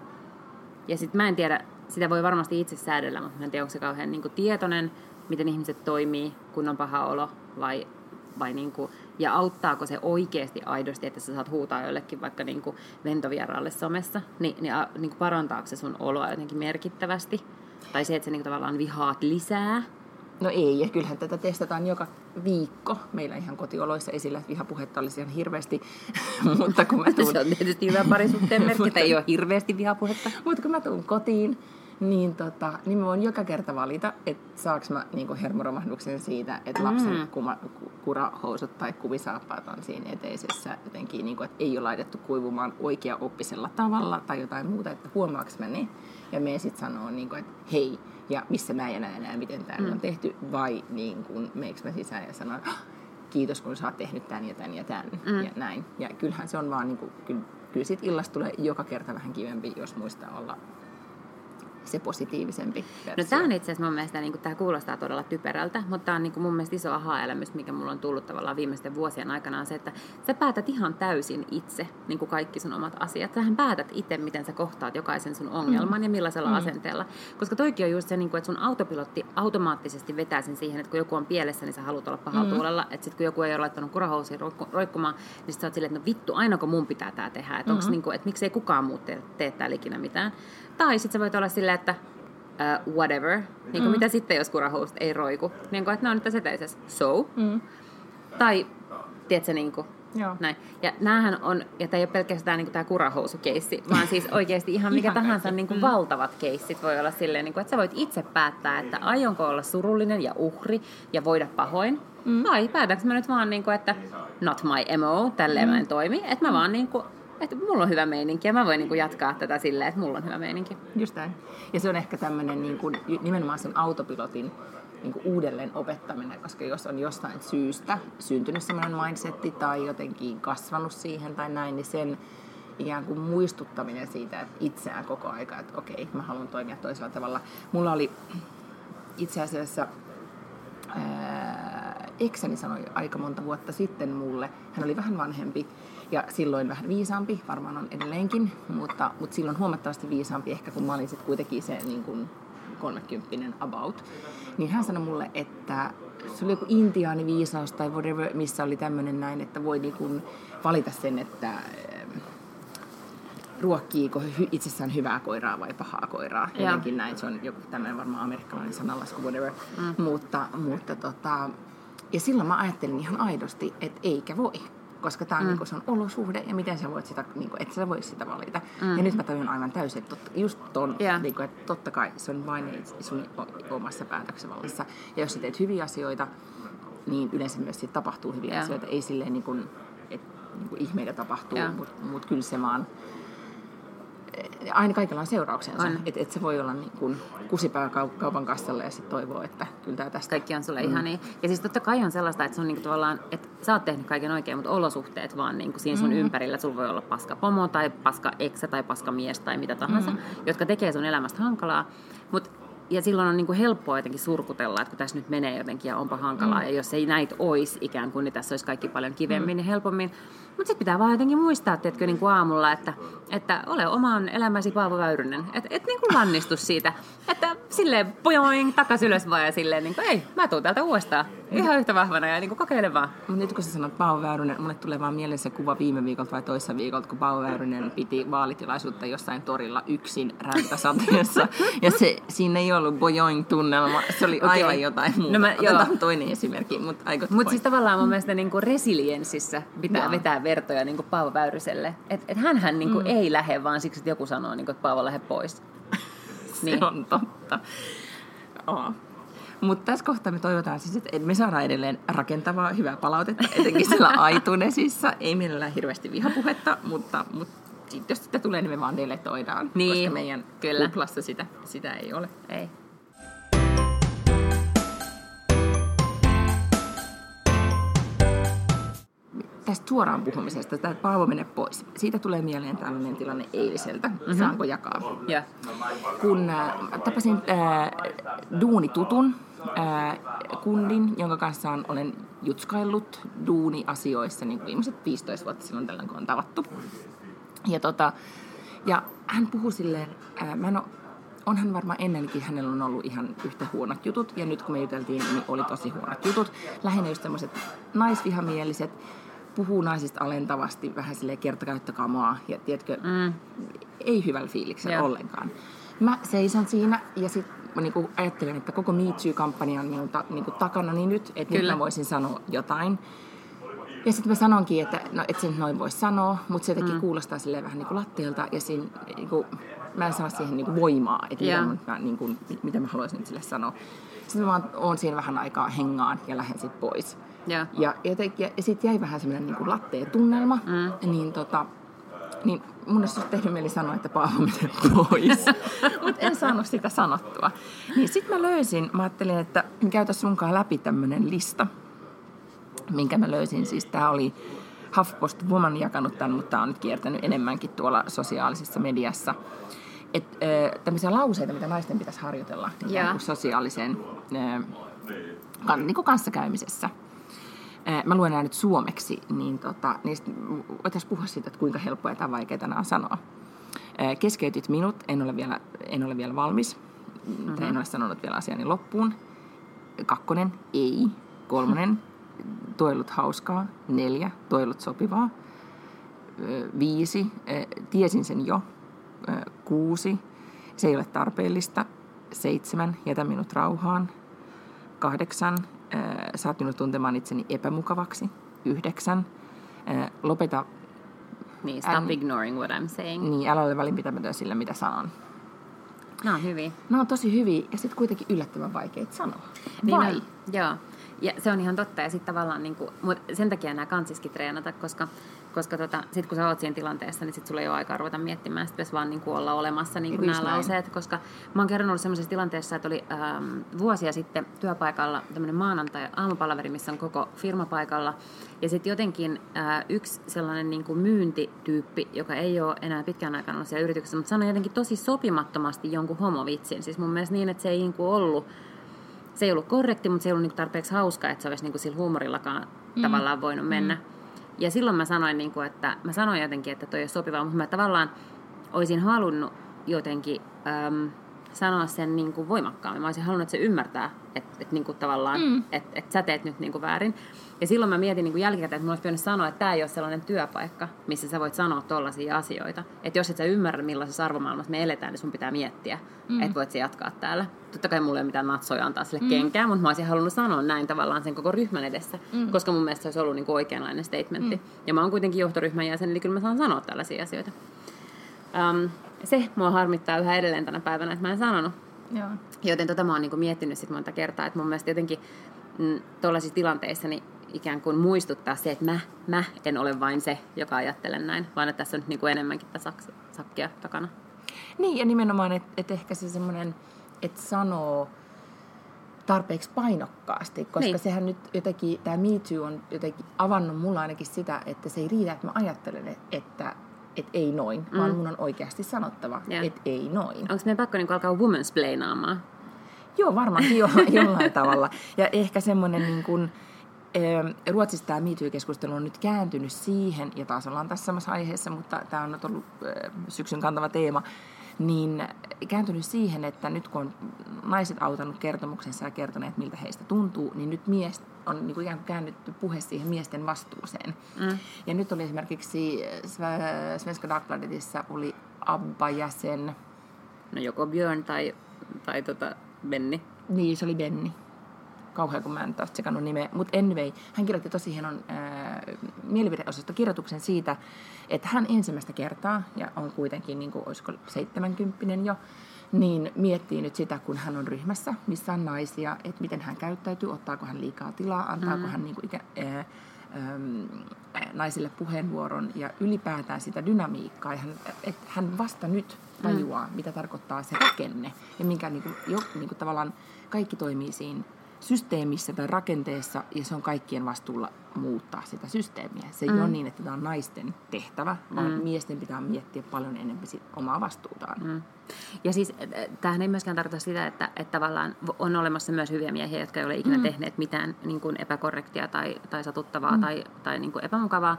Ja sitten mä en tiedä, sitä voi varmasti itse säädellä, mutta mä en tiedä, onko se kauhean niin tietoinen, miten ihmiset toimii, kun on paha olo, vai, vai niin kuin, ja auttaako se oikeasti aidosti, että sä saat huutaa jollekin vaikka niin kuin ventovieraalle somessa, niin, niin, niin kuin parantaako se sun oloa jotenkin merkittävästi? Tai se, että sä niin kuin tavallaan vihaat lisää, No ei, ja kyllähän tätä testataan joka viikko. Meillä ihan kotioloissa esillä, että vihapuhetta olisi ihan hirveästi. mutta kun mä tuun... Se on tietysti hyvä parisuhteen merkki, että ei ole hirveästi vihapuhetta. mutta kun mä tuun kotiin, niin, tota, niin mä voin joka kerta valita, että saaks mä niinku hermoromahduksen siitä, että lapsen mm. kuma, kurahousut tai kuvisaappaat on siinä eteisessä jotenkin, niinku, että ei ole laitettu kuivumaan oikea-oppisella tavalla tai jotain muuta, että huomaaks mä niin. Ja me sitten sanoo, niinku, että hei, ja missä mä en enää miten tämä mm. on tehty, vai niin kuin meikö mä sisään ja sanon, ah, kiitos kun sä oot tehnyt tämän ja tämän ja tämän mm. ja näin. Ja kyllähän se on vaan, niin kuin, kyllä, kyllä sit illasta tulee joka kerta vähän kivempi, jos muistaa olla se positiivisempi versio. No tämä on itse asiassa mun mielestä, niin tämä kuulostaa todella typerältä, mutta tämä on niin kuin mun mielestä iso aha-elämys, mikä mulla on tullut tavallaan viimeisten vuosien aikana, on se, että sä päätät ihan täysin itse niin kuin kaikki sun omat asiat. Sähän päätät itse, miten sä kohtaat jokaisen sun ongelman mm. ja millaisella mm. asenteella. Koska toikin on just se, niin kuin, että sun autopilotti automaattisesti vetää sen siihen, että kun joku on pielessä, niin sä haluat olla pahalla mm. tuulella. Että sitten kun joku ei ole laittanut kurahousia roikkumaan, niin sä oot silleen, että no vittu, aina kun mun pitää tämä tehdä. Että, mm-hmm. niin kuin, että miksei kukaan muu tee, tee täällä ikinä mitään. Tai sitten sä voit olla silleen, että uh, whatever. Niin kuin mm. mitä sitten, jos kurahoust ei roiku? Niin kuin, että ne on nyt tässä eteisessä. So. Mm. Tai, tiedätkö, niin kuin, Joo. Näin. Ja näähän on, ja tämä ei ole pelkästään niin tämä kurahousukeissi, vaan siis oikeasti ihan mikä ihan tahansa niin kuin mm. valtavat keissit voi olla silleen, niin kuin, että sä voit itse päättää, että aionko olla surullinen ja uhri ja voida pahoin, mm. vai päätänkö mä nyt vaan, niin kuin, että not my MO, tälleen mm. mä en toimi, että mä vaan niin kuin, että mulla on hyvä meininki ja mä voin niin kuin jatkaa tätä silleen, että mulla on hyvä meininki. Just näin. Ja se on ehkä tämmöinen niin kuin, nimenomaan sen autopilotin niin kuin uudelleen opettaminen, koska jos on jostain syystä syntynyt semmoinen mindsetti tai jotenkin kasvanut siihen tai näin, niin sen ikään kuin muistuttaminen siitä että itseään koko aika, että okei, mä haluan toimia toisella tavalla. Mulla oli itse asiassa ää, ekseni sanoi aika monta vuotta sitten mulle, hän oli vähän vanhempi, ja silloin vähän viisaampi, varmaan on edelleenkin, mutta, mutta silloin huomattavasti viisaampi ehkä, kun mä olin sitten kuitenkin se niin kuin 30 about. Niin hän sanoi mulle, että se oli joku intiaaniviisaus tai whatever, missä oli tämmöinen näin, että voi niin kuin valita sen, että ruokkiiko itsessään hyvää koiraa vai pahaa koiraa. Jotenkin näin, se on joku tämmöinen varmaan amerikkalainen sanalasku, whatever. Mm. Mutta, mutta tota, ja silloin mä ajattelin ihan aidosti, että eikä voi koska tämä on, mm. niinku, se on olosuhde ja miten sä voit sitä, niinku, et sä voi sitä valita. Mm. Ja nyt mä tajun aivan täysin, että totta, just ton, yeah. niinku, että totta kai se on vain sun omassa päätöksevallassa. Ja jos sä teet hyviä asioita, niin yleensä myös siitä tapahtuu hyviä yeah. asioita. Ei silleen, niin kuin, että niin kuin ihmeitä tapahtuu, yeah. mutta mut kyllä se vaan aina kaikilla on seurauksensa. Että et se voi olla niin kuin kusipää kaupan kassalle ja sitten toivoo, että kyllä tämä tästä... Kaikki on sulle mm. ihan niin. Ja siis totta kai on sellaista, että se on niin kuin tavallaan, että sä oot tehnyt kaiken oikein, mutta olosuhteet vaan niin kuin siinä sun mm. ympärillä. Sulla voi olla paska pomo tai paska eksä tai paska mies tai mitä tahansa, mm. jotka tekee sun elämästä hankalaa. Mutta ja silloin on niin kuin helppoa jotenkin surkutella, että kun tässä nyt menee jotenkin ja onpa hankalaa. Mm. Ja jos ei näitä olisi ikään kuin, niin tässä olisi kaikki paljon kivemmin mm. ja helpommin. Mutta sitten pitää vaan jotenkin muistaa, teetkö, niin kuin aamulla, että, että ole oman elämäsi Paavo Väyrynen. Että et niin kuin lannistu siitä. Että silleen pojoing, takas ylös vaan ja silleen, niin kuin, ei, mä tuun täältä uudestaan. Ihan yhtä vahvana ja niin kuin kokeile vaan. Mutta nyt kun sä sanot Paavo Väyrynen, mulle tulee vaan mieleen se kuva viime viikolta vai toissa viikolta, kun Paavo Väyrynen piti vaalitilaisuutta jossain torilla yksin räntäsateessa. ja se, siinä ei ollut bojoing-tunnelma, se oli okay. aivan jotain muuta. No mä, Otetaan joo. toinen esimerkki, mutta Mutta siis tavallaan mun mielestä niin kuin resilienssissä pitää joo. vetää vertoja niin kuin Paavo Väyryselle. Että et hänhän niin kuin mm. ei lähde vaan siksi, että joku sanoo, niin kuin, että Paavo lähde pois. se Niin. on totta. Oh. Mutta tässä kohtaa me toivotaan siis, että me saadaan edelleen rakentavaa, hyvää palautetta, etenkin siellä iTunesissa. Ei mielellään hirveästi vihapuhetta, mutta, mutta jos sitä tulee, niin me vaan deletoidaan, Niin, koska meidän kyllä. kuplassa sitä, sitä ei ole. Ei. Tästä suoraan puhumisesta, että Paavo mene pois. Siitä tulee mieleen tällainen tilanne eiliseltä. Mm-hmm. Saanko jakaa? Joo. Kun äh, tapasin äh, duunitutun äh, kundin, jonka kanssa on, olen jutskaillut duuniasioissa niin kuin viimeiset 15 vuotta silloin tällöin, kun on tavattu. Ja, tota, ja hän puhui silleen, äh, mä en ole, onhan varmaan ennenkin hänellä on ollut ihan yhtä huonot jutut, ja nyt kun me juteltiin, niin oli tosi huonot jutut. Lähinnä just semmoiset naisvihamieliset, puhuu naisista alentavasti, vähän silleen kertakäyttökamaa, ja tiedätkö, mm. ei hyvällä fiiliksellä Joo. ollenkaan. Mä seison siinä, ja sitten mä niinku ajattelen, että koko Me Too-kampanja on minun ta, niinku takana niin nyt, että nyt mä voisin sanoa jotain. Ja sitten mä sanonkin, että no et sen noin voi sanoa, mutta se jotenkin mm. kuulostaa silleen vähän niin kuin latteelta ja siinä, niin kuin, mä en saa siihen niin kuin voimaa, että mitä, Joo. mä, niin kuin, mitä mä haluaisin nyt sille sanoa. Sitten mä vaan oon siinä vähän aikaa hengaan ja lähden sitten pois. Joo. Ja, jotenkin, ja, ja sitten jäi vähän semmoinen niin latteen tunnelma, mm. niin tota, niin mun olisi tehnyt mieli sanoa, että Paavo menee pois. Mutta en saanut sitä sanottua. Niin sitten mä löysin, mä ajattelin, että käytä sunkaan läpi tämmönen lista, minkä mä löysin. Siis tää oli HuffPost Woman jakanut tämän, mutta tää on nyt kiertänyt enemmänkin tuolla sosiaalisessa mediassa. Et, äh, tämmöisiä lauseita, mitä naisten pitäisi harjoitella niin sosiaaliseen äh, kan, niin kanssakäymisessä. Äh, Mä luen nämä nyt suomeksi, niin tota, niistä voitaisiin puhua siitä, että kuinka helppoa tai vaikeaa nämä on sanoa. Äh, Keskeytit minut, en ole vielä, en ole vielä valmis, mm-hmm. tai en ole sanonut vielä asiani loppuun. Kakkonen, ei. Kolmonen, toi ei ollut hauskaa. Neljä, toi ei ollut sopivaa. Ö, Viisi, tiesin sen jo. Kuusi, se ei ole tarpeellista. Seitsemän, jätä minut rauhaan. Kahdeksan, saat minut tuntemaan itseni epämukavaksi. Yhdeksän, ö, lopeta, Niin, stop Än- ignoring what I'm saying. niin älä ole välinpitämätön sillä, mitä sanon. Nämä on hyviä. Ne on tosi hyviä ja sitten kuitenkin yllättävän vaikeita sanoa. Niin Vai? on, joo. Ja se on ihan totta. Ja sitten tavallaan, niin kuin, mut sen takia nämä kansiskin treenata, koska, koska tota, sitten kun sä oot siinä tilanteessa, niin sitten sulla ei ole aikaa ruveta miettimään, sitten pitäisi vaan niin kuin olla olemassa niin kuin nämä näin. lauseet. Koska mä oon kerran ollut sellaisessa tilanteessa, että oli ähm, vuosia sitten työpaikalla tämmöinen maanantai aamupalaveri, missä on koko firma paikalla. Ja sitten jotenkin äh, yksi sellainen niin kuin myyntityyppi, joka ei ole enää pitkään aikana ollut siellä yrityksessä, mutta sanoi jotenkin tosi sopimattomasti jonkun homovitsin. Siis mun mielestä niin, että se ei niin kuin ollut se ei ollut korrekti, mutta se ei ollut niinku tarpeeksi hauska, että se olisi niinku sillä huumorillakaan mm. tavallaan voinut mennä. Mm. Ja silloin mä sanoin, niinku, että mä sanoin jotenkin, että toi ei ole sopivaa, mutta mä tavallaan olisin halunnut jotenkin sanoa sen niinku voimakkaammin. Mä olisin halunnut, että se ymmärtää, että et, niinku tavallaan, mm. että et sä teet nyt niinku väärin. Ja silloin mä mietin niinku jälkikäteen, että mulla olisi pitänyt sanoa, että tämä ei ole sellainen työpaikka, missä sä voit sanoa tollaisia asioita. Että jos et sä ymmärrä, millaisessa arvomaailmassa me eletään, niin sun pitää miettiä, mm. että voit sä jatkaa täällä. Totta kai mulla ei ole mitään natsoja antaa sille mm. kenkään, mutta mä olisin halunnut sanoa näin tavallaan sen koko ryhmän edessä, mm. koska mun mielestä se olisi ollut niinku oikeanlainen statementti. Mm. Ja mä oon kuitenkin johtoryhmän jäsen, eli kyllä mä saan sanoa tällaisia asioita. Um, se mua harmittaa yhä edelleen tänä päivänä, että mä en sanonut. Joo. Joten tota mä oon niinku miettinyt sit monta kertaa, että mun mielestä jotenkin mm, tuollaisissa tilanteissa niin ikään kuin muistuttaa se, että mä, mä en ole vain se, joka ajattelen näin, vaan että tässä on niinku enemmänkin tätä saks- sakkia takana. Niin, ja nimenomaan, että et ehkä se semmoinen, että sanoo tarpeeksi painokkaasti, koska niin. sehän nyt jotenkin, tämä Me Too on jotenkin avannut mulla ainakin sitä, että se ei riitä, että mä ajattelen, että, että ei noin, mm. vaan mun on oikeasti sanottava, Joo. että ei noin. Onko meidän pakko niinku alkaa womansplainaamaan? Joo, varmaankin jo, jollain tavalla. Ja ehkä semmoinen niin kuin, Ruotsissa tämä MeToo-keskustelu on nyt kääntynyt siihen, ja taas ollaan tässä samassa aiheessa, mutta tämä on nyt ollut syksyn kantava teema, niin kääntynyt siihen, että nyt kun on naiset autanut kertomuksensa ja kertoneet, miltä heistä tuntuu, niin nyt mies on niin kuin ikään kuin käännytty puhe siihen miesten vastuuseen. Mm. Ja nyt oli esimerkiksi Sve- Svenska Dagbladetissa oli ABBA-jäsen, No joko Björn tai, tai tota Benni. Niin, se oli Benni. Kauhea, kun mä en taas tsekannut nimeä. Mutta anyway, hän kirjoitti tosi hienon ää, mielipideosastokirjoituksen siitä, että hän ensimmäistä kertaa, ja on kuitenkin, niin kuin, olisiko 70 jo, niin miettii nyt sitä, kun hän on ryhmässä, missä on naisia, että miten hän käyttäytyy, ottaako hän liikaa tilaa, antaako mm. hän niin kuin ikä, ää, ää, naisille puheenvuoron ja ylipäätään sitä dynamiikkaa. Ja hän, että hän vasta nyt tajuaa, mm. mitä tarkoittaa se rakenne ja minkä niin kuin, jo, niin kuin tavallaan kaikki toimii siinä systeemissä tai rakenteessa ja se on kaikkien vastuulla muuttaa sitä systeemiä. Se ei mm. ole niin, että tämä on naisten tehtävä, vaan mm. miesten pitää miettiä paljon enemmän sit omaa vastuutaan. Mm. Ja siis tämähän ei myöskään tarkoita sitä, että, että tavallaan on olemassa myös hyviä miehiä, jotka ei ole ikinä mm. tehneet mitään niin kuin epäkorrektia tai, tai satuttavaa mm. tai, tai niin kuin epämukavaa.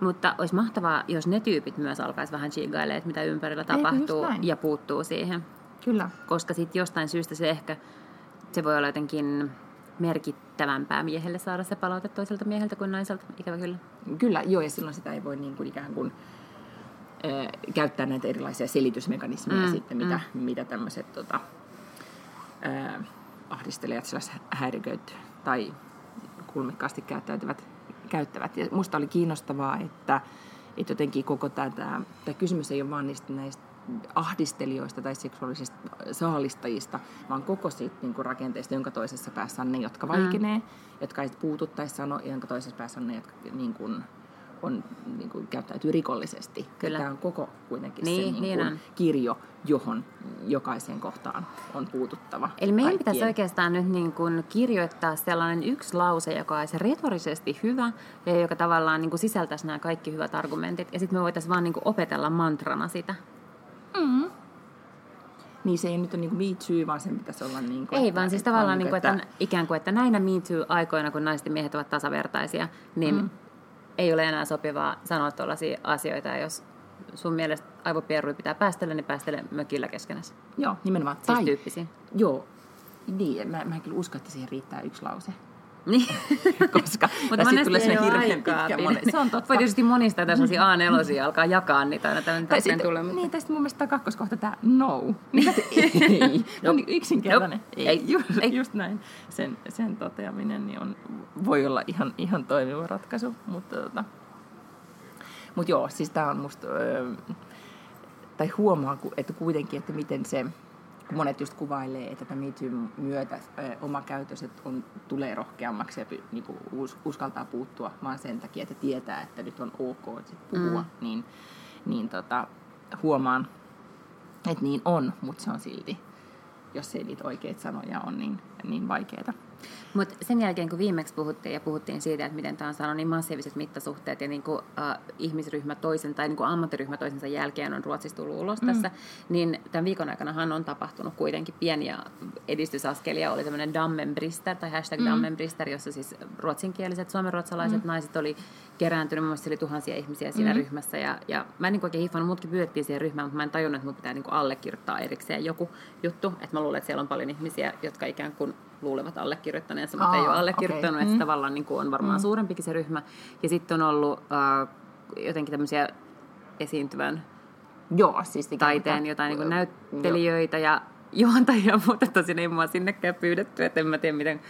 Mutta olisi mahtavaa, jos ne tyypit myös alkaisi vähän chigailemaan, että mitä ympärillä tapahtuu ja puuttuu siihen. Kyllä. Koska sitten jostain syystä se ehkä se voi olla jotenkin merkittävämpää miehelle saada se palaute toiselta mieheltä kuin naiselta, ikävä kyllä. Kyllä, joo, ja silloin sitä ei voi niin kuin ikään kuin äh, käyttää näitä erilaisia selitysmekanismeja mm, sitten, mitä, mm. mitä tämmöiset tota, ahdistelijat häiriköit tai kulmikkaasti käyttäytyvät käyttävät. Ja musta oli kiinnostavaa, että, että jotenkin koko tämä, tämä, tämä kysymys ei ole vain niistä näistä ahdistelijoista tai seksuaalisista saalistajista, vaan koko siitä niin kuin rakenteesta, jonka toisessa päässä on ne, jotka mm. vaikenee, mm. jotka ei puutu tai sano, ja jonka toisessa päässä on ne, jotka niin kuin, on, niin kuin, käyttäytyy rikollisesti. Kyllä. Tämä on koko kuitenkin niin, se niin kuin, niin kirjo, johon jokaiseen kohtaan on puututtava. Eli meidän kaikkien. pitäisi oikeastaan nyt niin kuin kirjoittaa sellainen yksi lause, joka olisi retorisesti hyvä ja joka tavallaan niin kuin sisältäisi nämä kaikki hyvät argumentit. Ja sitten me voitaisiin vaan niin kuin opetella mantrana sitä. Mm. Niin se ei nyt ole niin kuin Me Too, vaan sen pitäisi olla niin kuin, Ei, että, vaan siis tavallaan niin kuin, että, että, ikään kuin, että näinä Me Too-aikoina, kun naiset ja miehet ovat tasavertaisia, niin mm. ei ole enää sopivaa sanoa tuollaisia asioita, jos sun mielestä aivopierui pitää päästellä, niin päästele mökillä keskenässä. Joo, nimenomaan. Siis tai, tyyppisiä. Joo, niin, mä, mä en kyllä usko, että siihen riittää yksi lause. Niin. Koska Mutta monesti tulee sinne hirveän pitkä. Moni, se on totta. Voi tietysti monista sellaisia A4 alkaa jakaa niitä aina tämän tai sitten, tulee. Niin, tästä mun mielestä tämä kakkoskohta, tämä no. Niin, ei. no, niin yksinkertainen. Nope. Ei. Just, ei. just näin. Sen, sen toteaminen niin on, voi olla ihan, ihan toimiva ratkaisu. Mutta tota, mut joo, siis tämä on musta... Öö, tai huomaa, että kuitenkin, että miten se monet just kuvailee, että tämä MeToo myötä oma käytös on, tulee rohkeammaksi ja niin kuin us, uskaltaa puuttua vaan sen takia, että tietää, että nyt on ok sit puhua, mm. niin, niin tota, huomaan, että niin on, mutta se on silti, jos ei niitä oikeita sanoja on, niin, niin vaikeaa. Mutta sen jälkeen, kun viimeksi puhuttiin ja puhuttiin siitä, että miten tämä on saanut niin massiiviset mittasuhteet ja niin kuin, uh, ihmisryhmä toisen tai niin kuin ammattiryhmä toisensa jälkeen on Ruotsissa tullut ulos mm. tässä, niin tämän viikon aikana on tapahtunut kuitenkin pieniä edistysaskelia. Oli tämmöinen Dammenbrister tai hashtag mm. Dammenbrister, jossa siis ruotsinkieliset suomenruotsalaiset mm. naiset oli kerääntynyt, mun oli tuhansia ihmisiä siinä mm. ryhmässä ja, ja mä en niin oikein hiffannut, mutkin pyydettiin siihen ryhmään, mutta mä en tajunnut, että mun pitää niin kuin allekirjoittaa erikseen joku juttu, että mä luulen, että siellä on paljon ihmisiä, jotka ikään kuin luulevat allekirjoittaneensa, mutta Aa, ei ole allekirjoittanut, okay. että mm. tavallaan niin kuin on varmaan mm. suurempikin se ryhmä. Ja sitten on ollut uh, jotenkin tämmöisiä esiintyvän Joo, siis taiteen jotain niin kuin näyttelijöitä ja juontajia, mutta tosin ei mua sinnekään pyydetty, että en mä tiedä, miten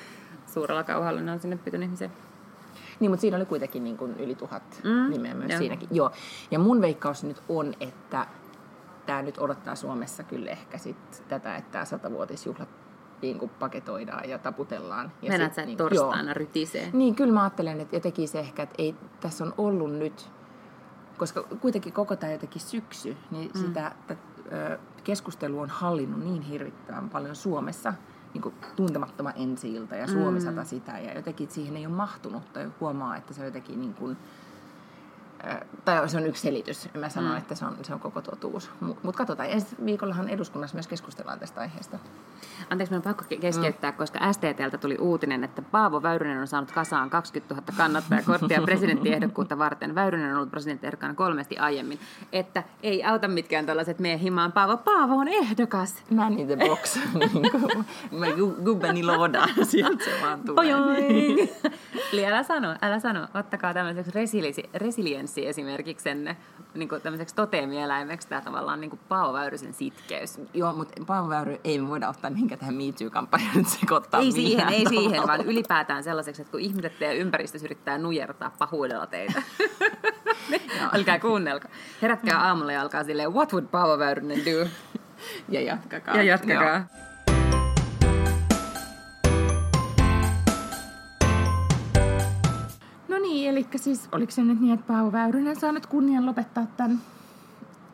suurella kauhalla ne on sinne pyytänyt ihmisiä. Niin, mutta siinä oli kuitenkin niin kuin yli tuhat mm, nimeä myös joo. siinäkin. Joo. Ja mun veikkaus nyt on, että tämä nyt odottaa Suomessa kyllä ehkä sit tätä, että tämä satavuotisjuhlat niin kuin paketoidaan ja taputellaan. Ja Mennät sä niin, torstaina joo. rytisee? Niin, kyllä mä ajattelen, että jotenkin se ehkä, että ei, tässä on ollut nyt, koska kuitenkin koko tämä jotenkin syksy, niin mm. sitä että, keskustelu on hallinnut niin hirvittävän paljon Suomessa, niin kuin tuntemattoman ensi ja Suomi mm. sitä, ja jotenkin siihen ei ole mahtunut, tai huomaa, että se on jotenkin niin kuin, tai se on yksi selitys. Mä sanon, mm. että se on, se on koko totuus. Mutta mut katsotaan. Ensi viikollahan eduskunnassa myös keskustellaan tästä aiheesta. Anteeksi, minun on pakko keskeyttää, mm. koska STTltä tuli uutinen, että Paavo Väyrynen on saanut kasaan 20 000 kannattajakorttia presidenttiehdokkuutta varten. Väyrynen on ollut presidenttiehdokkaana kolmesti aiemmin. Että ei auta mitkään tällaiset meidän himaan. Paavo, Paavo on ehdokas. Man in the box. niin gubbeni looda. Sieltä se vaan tulee. Eli älä sano, älä sano. Ottakaa tämmöiseksi resilienssi esimerkiksi sen niin kuin tämmöiseksi toteemieläimeksi tämä tavallaan niin kuin Paavo Väyrysen sitkeys. Joo, mutta Paavo Väyry ei me voida ottaa mihinkään tähän MeToo-kampanjaan sekoittaa Ei siihen, ei tavalla. siihen, vaan ylipäätään sellaiseksi, että kun ihmiset ja ympäristössä yrittää nujertaa pahuudella teitä. Älkää kuunnelko. Herätkää aamulla ja alkaa silleen, what would Paavo Väyrynen do? Ja jatkakaa. Ja jatkakaa. Joo. Niin, eli siis oliko se nyt niin, että Paavo Väyrynen saa nyt kunnian lopettaa tämän,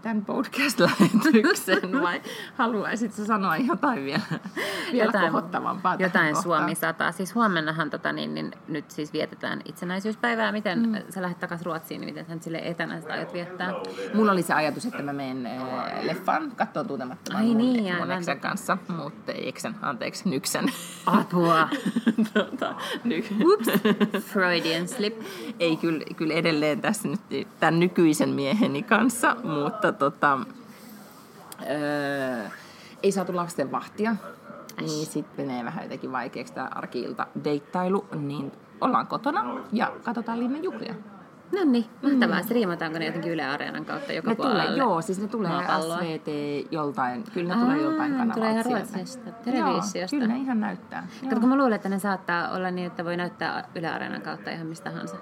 tämän podcast-lähetyksen vai haluaisitko sanoa jotain vielä, vielä Jotain- kohottavampaa Jotain? Suomi sataa. Siis huomennahan tota, niin, niin, nyt siis vietetään itsenäisyyspäivää. Miten mm. sä lähdet takaisin Ruotsiin, niin miten sä sille etänä sitä aiot viettää? Mulla oli se ajatus, että mä menen äh, leffan katsomaan tuntemattoman Ai mun, niin, mun eksen kanssa, mutta ei eksen, anteeksi, nyksen. Apua! tota, ny- Ups! Freudian slip. ei kyllä, kyllä edelleen tässä nyt tämän nykyisen mieheni kanssa, mutta tota, öö, ei saatu lasten vahtia, niin sitten menee vähän jotenkin vaikeaksi tämä arkiilta deittailu, niin ollaan kotona ja katsotaan linnan juhlia. No niin, mahtavaa. Mm. Striimataanko ne jotenkin Yle Areenan kautta joka Ne puolelle? tulee, joo, siis ne tulee maapalloa? SVT joltain, kyllä ne tulee joltain Aa, kanavalta tulee ihan. Ruotsista, televisiosta. Joo, kyllä ne ihan näyttää. Kato, kun mä luulen, että ne saattaa olla niin, että voi näyttää Yle Areenan kautta ihan mistä tahansa.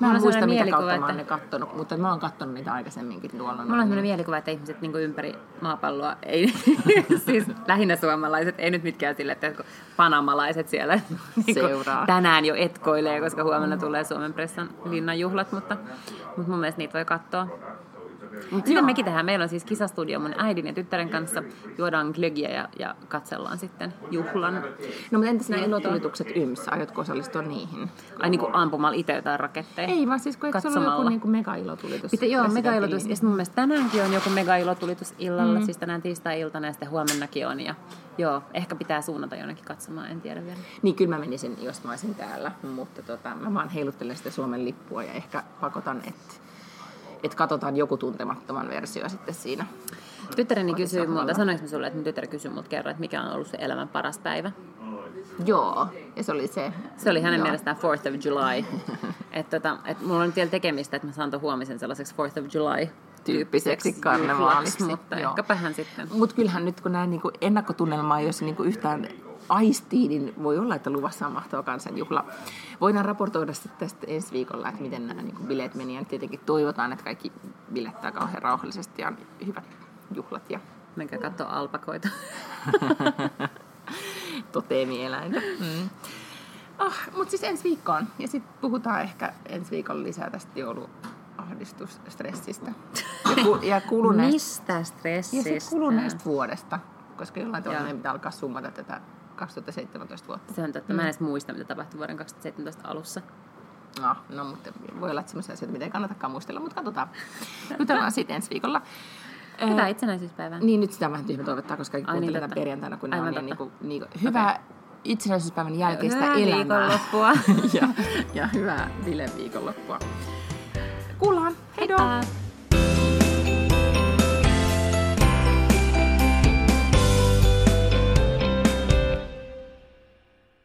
Mä en muista, mitä kautta mä oon että- ne kattonut, mutta mä oon kattonut niitä aikaisemminkin tuolla. Mulla on sellainen mielikuva, että ihmiset niin ympäri maapalloa, ei, siis lähinnä suomalaiset, ei nyt mitkään sille, että panamalaiset siellä niin Seuraa. tänään jo etkoilee, koska huomenna tulee Suomen pressan linnanjuhlat, mutta, mutta mun mielestä niitä voi katsoa. Mutta sitten mekin tehdään. Meillä on siis kisastudio mun äidin ja tyttären kanssa. Juodaan glögiä ja, ja katsellaan sitten juhlan. No mutta entäs nämä ilotulitukset YMS? Aiotko osallistua niihin? Ai niin kuin ampumalla itse jotain raketteja. Ei vaan siis, kun eikö se ollut joku niin kuin mega-ilotulitus? Pitä, joo, mega-ilotus. Ja sitten mun mielestä tänäänkin on joku mega-ilotulitus illalla, mm. siis tänään tiistai-iltana ja sitten huomennakin on. Ja joo, ehkä pitää suunnata jonnekin katsomaan, en tiedä vielä. Niin kyllä mä menisin, jos mä olisin täällä, mutta tota, mä vaan heiluttelen sitä Suomen lippua ja ehkä pakotan, että et katsotaan joku tuntemattoman versio sitten siinä. Tyttäreni kysyi multa, sanoinko mä sulle, että mun tytär kysyi multa kerran, että mikä on ollut se elämän paras päivä. Joo, ja se oli se. Se oli hänen Joo. mielestään 4th of July. että tota, et mulla on nyt vielä tekemistä, että mä saan tuon huomisen sellaiseksi 4th of July Tyyppiseksi karnevaaliksi, Mutta joo. ehkäpä hän sitten. Mutta kyllähän nyt kun näin niinku ennakkotunnelmaa, jos niinku yhtään aistii, niin voi olla, että luvassa on mahtava kansanjuhla. Voidaan raportoida sitten tästä ensi viikolla, että miten nämä niinku bileet meni. Ja tietenkin toivotaan, että kaikki bilettää kauhean rauhallisesti ja on hyvät juhlat ja Menkää katsoa alpakoita. toteemieläintä. Mm. Oh, Mutta siis ensi viikkoon. Ja sitten puhutaan ehkä ensi viikolla lisää tästä jouluahdistusstressistä. Ja, ku, ja kuluneesta, Mistä ja stressistä? sit kuluneesta vuodesta. Koska jollain tavalla meidän pitää alkaa summata tätä 2017 vuotta. Se on totta. Mä en edes muista, mitä tapahtui vuoden 2017 alussa. No, no mutta voi olla, että sellaisia asioita, mitä ei kannatakaan muistella, mutta katsotaan. Jutellaan siitä ensi viikolla. Hyvää Ää, itsenäisyyspäivää. Niin, nyt sitä on vähän tyhmä toivottaa, koska kaikki Ai niin, totta. perjantaina, kun ne on Aivan niin, niin, niin hyvää itsenäisyyspäivän jälkeistä Hyvää elämää. viikonloppua. ja, ja hyvää bileviikonloppua. Kuullaan. Heidoo! Heippa!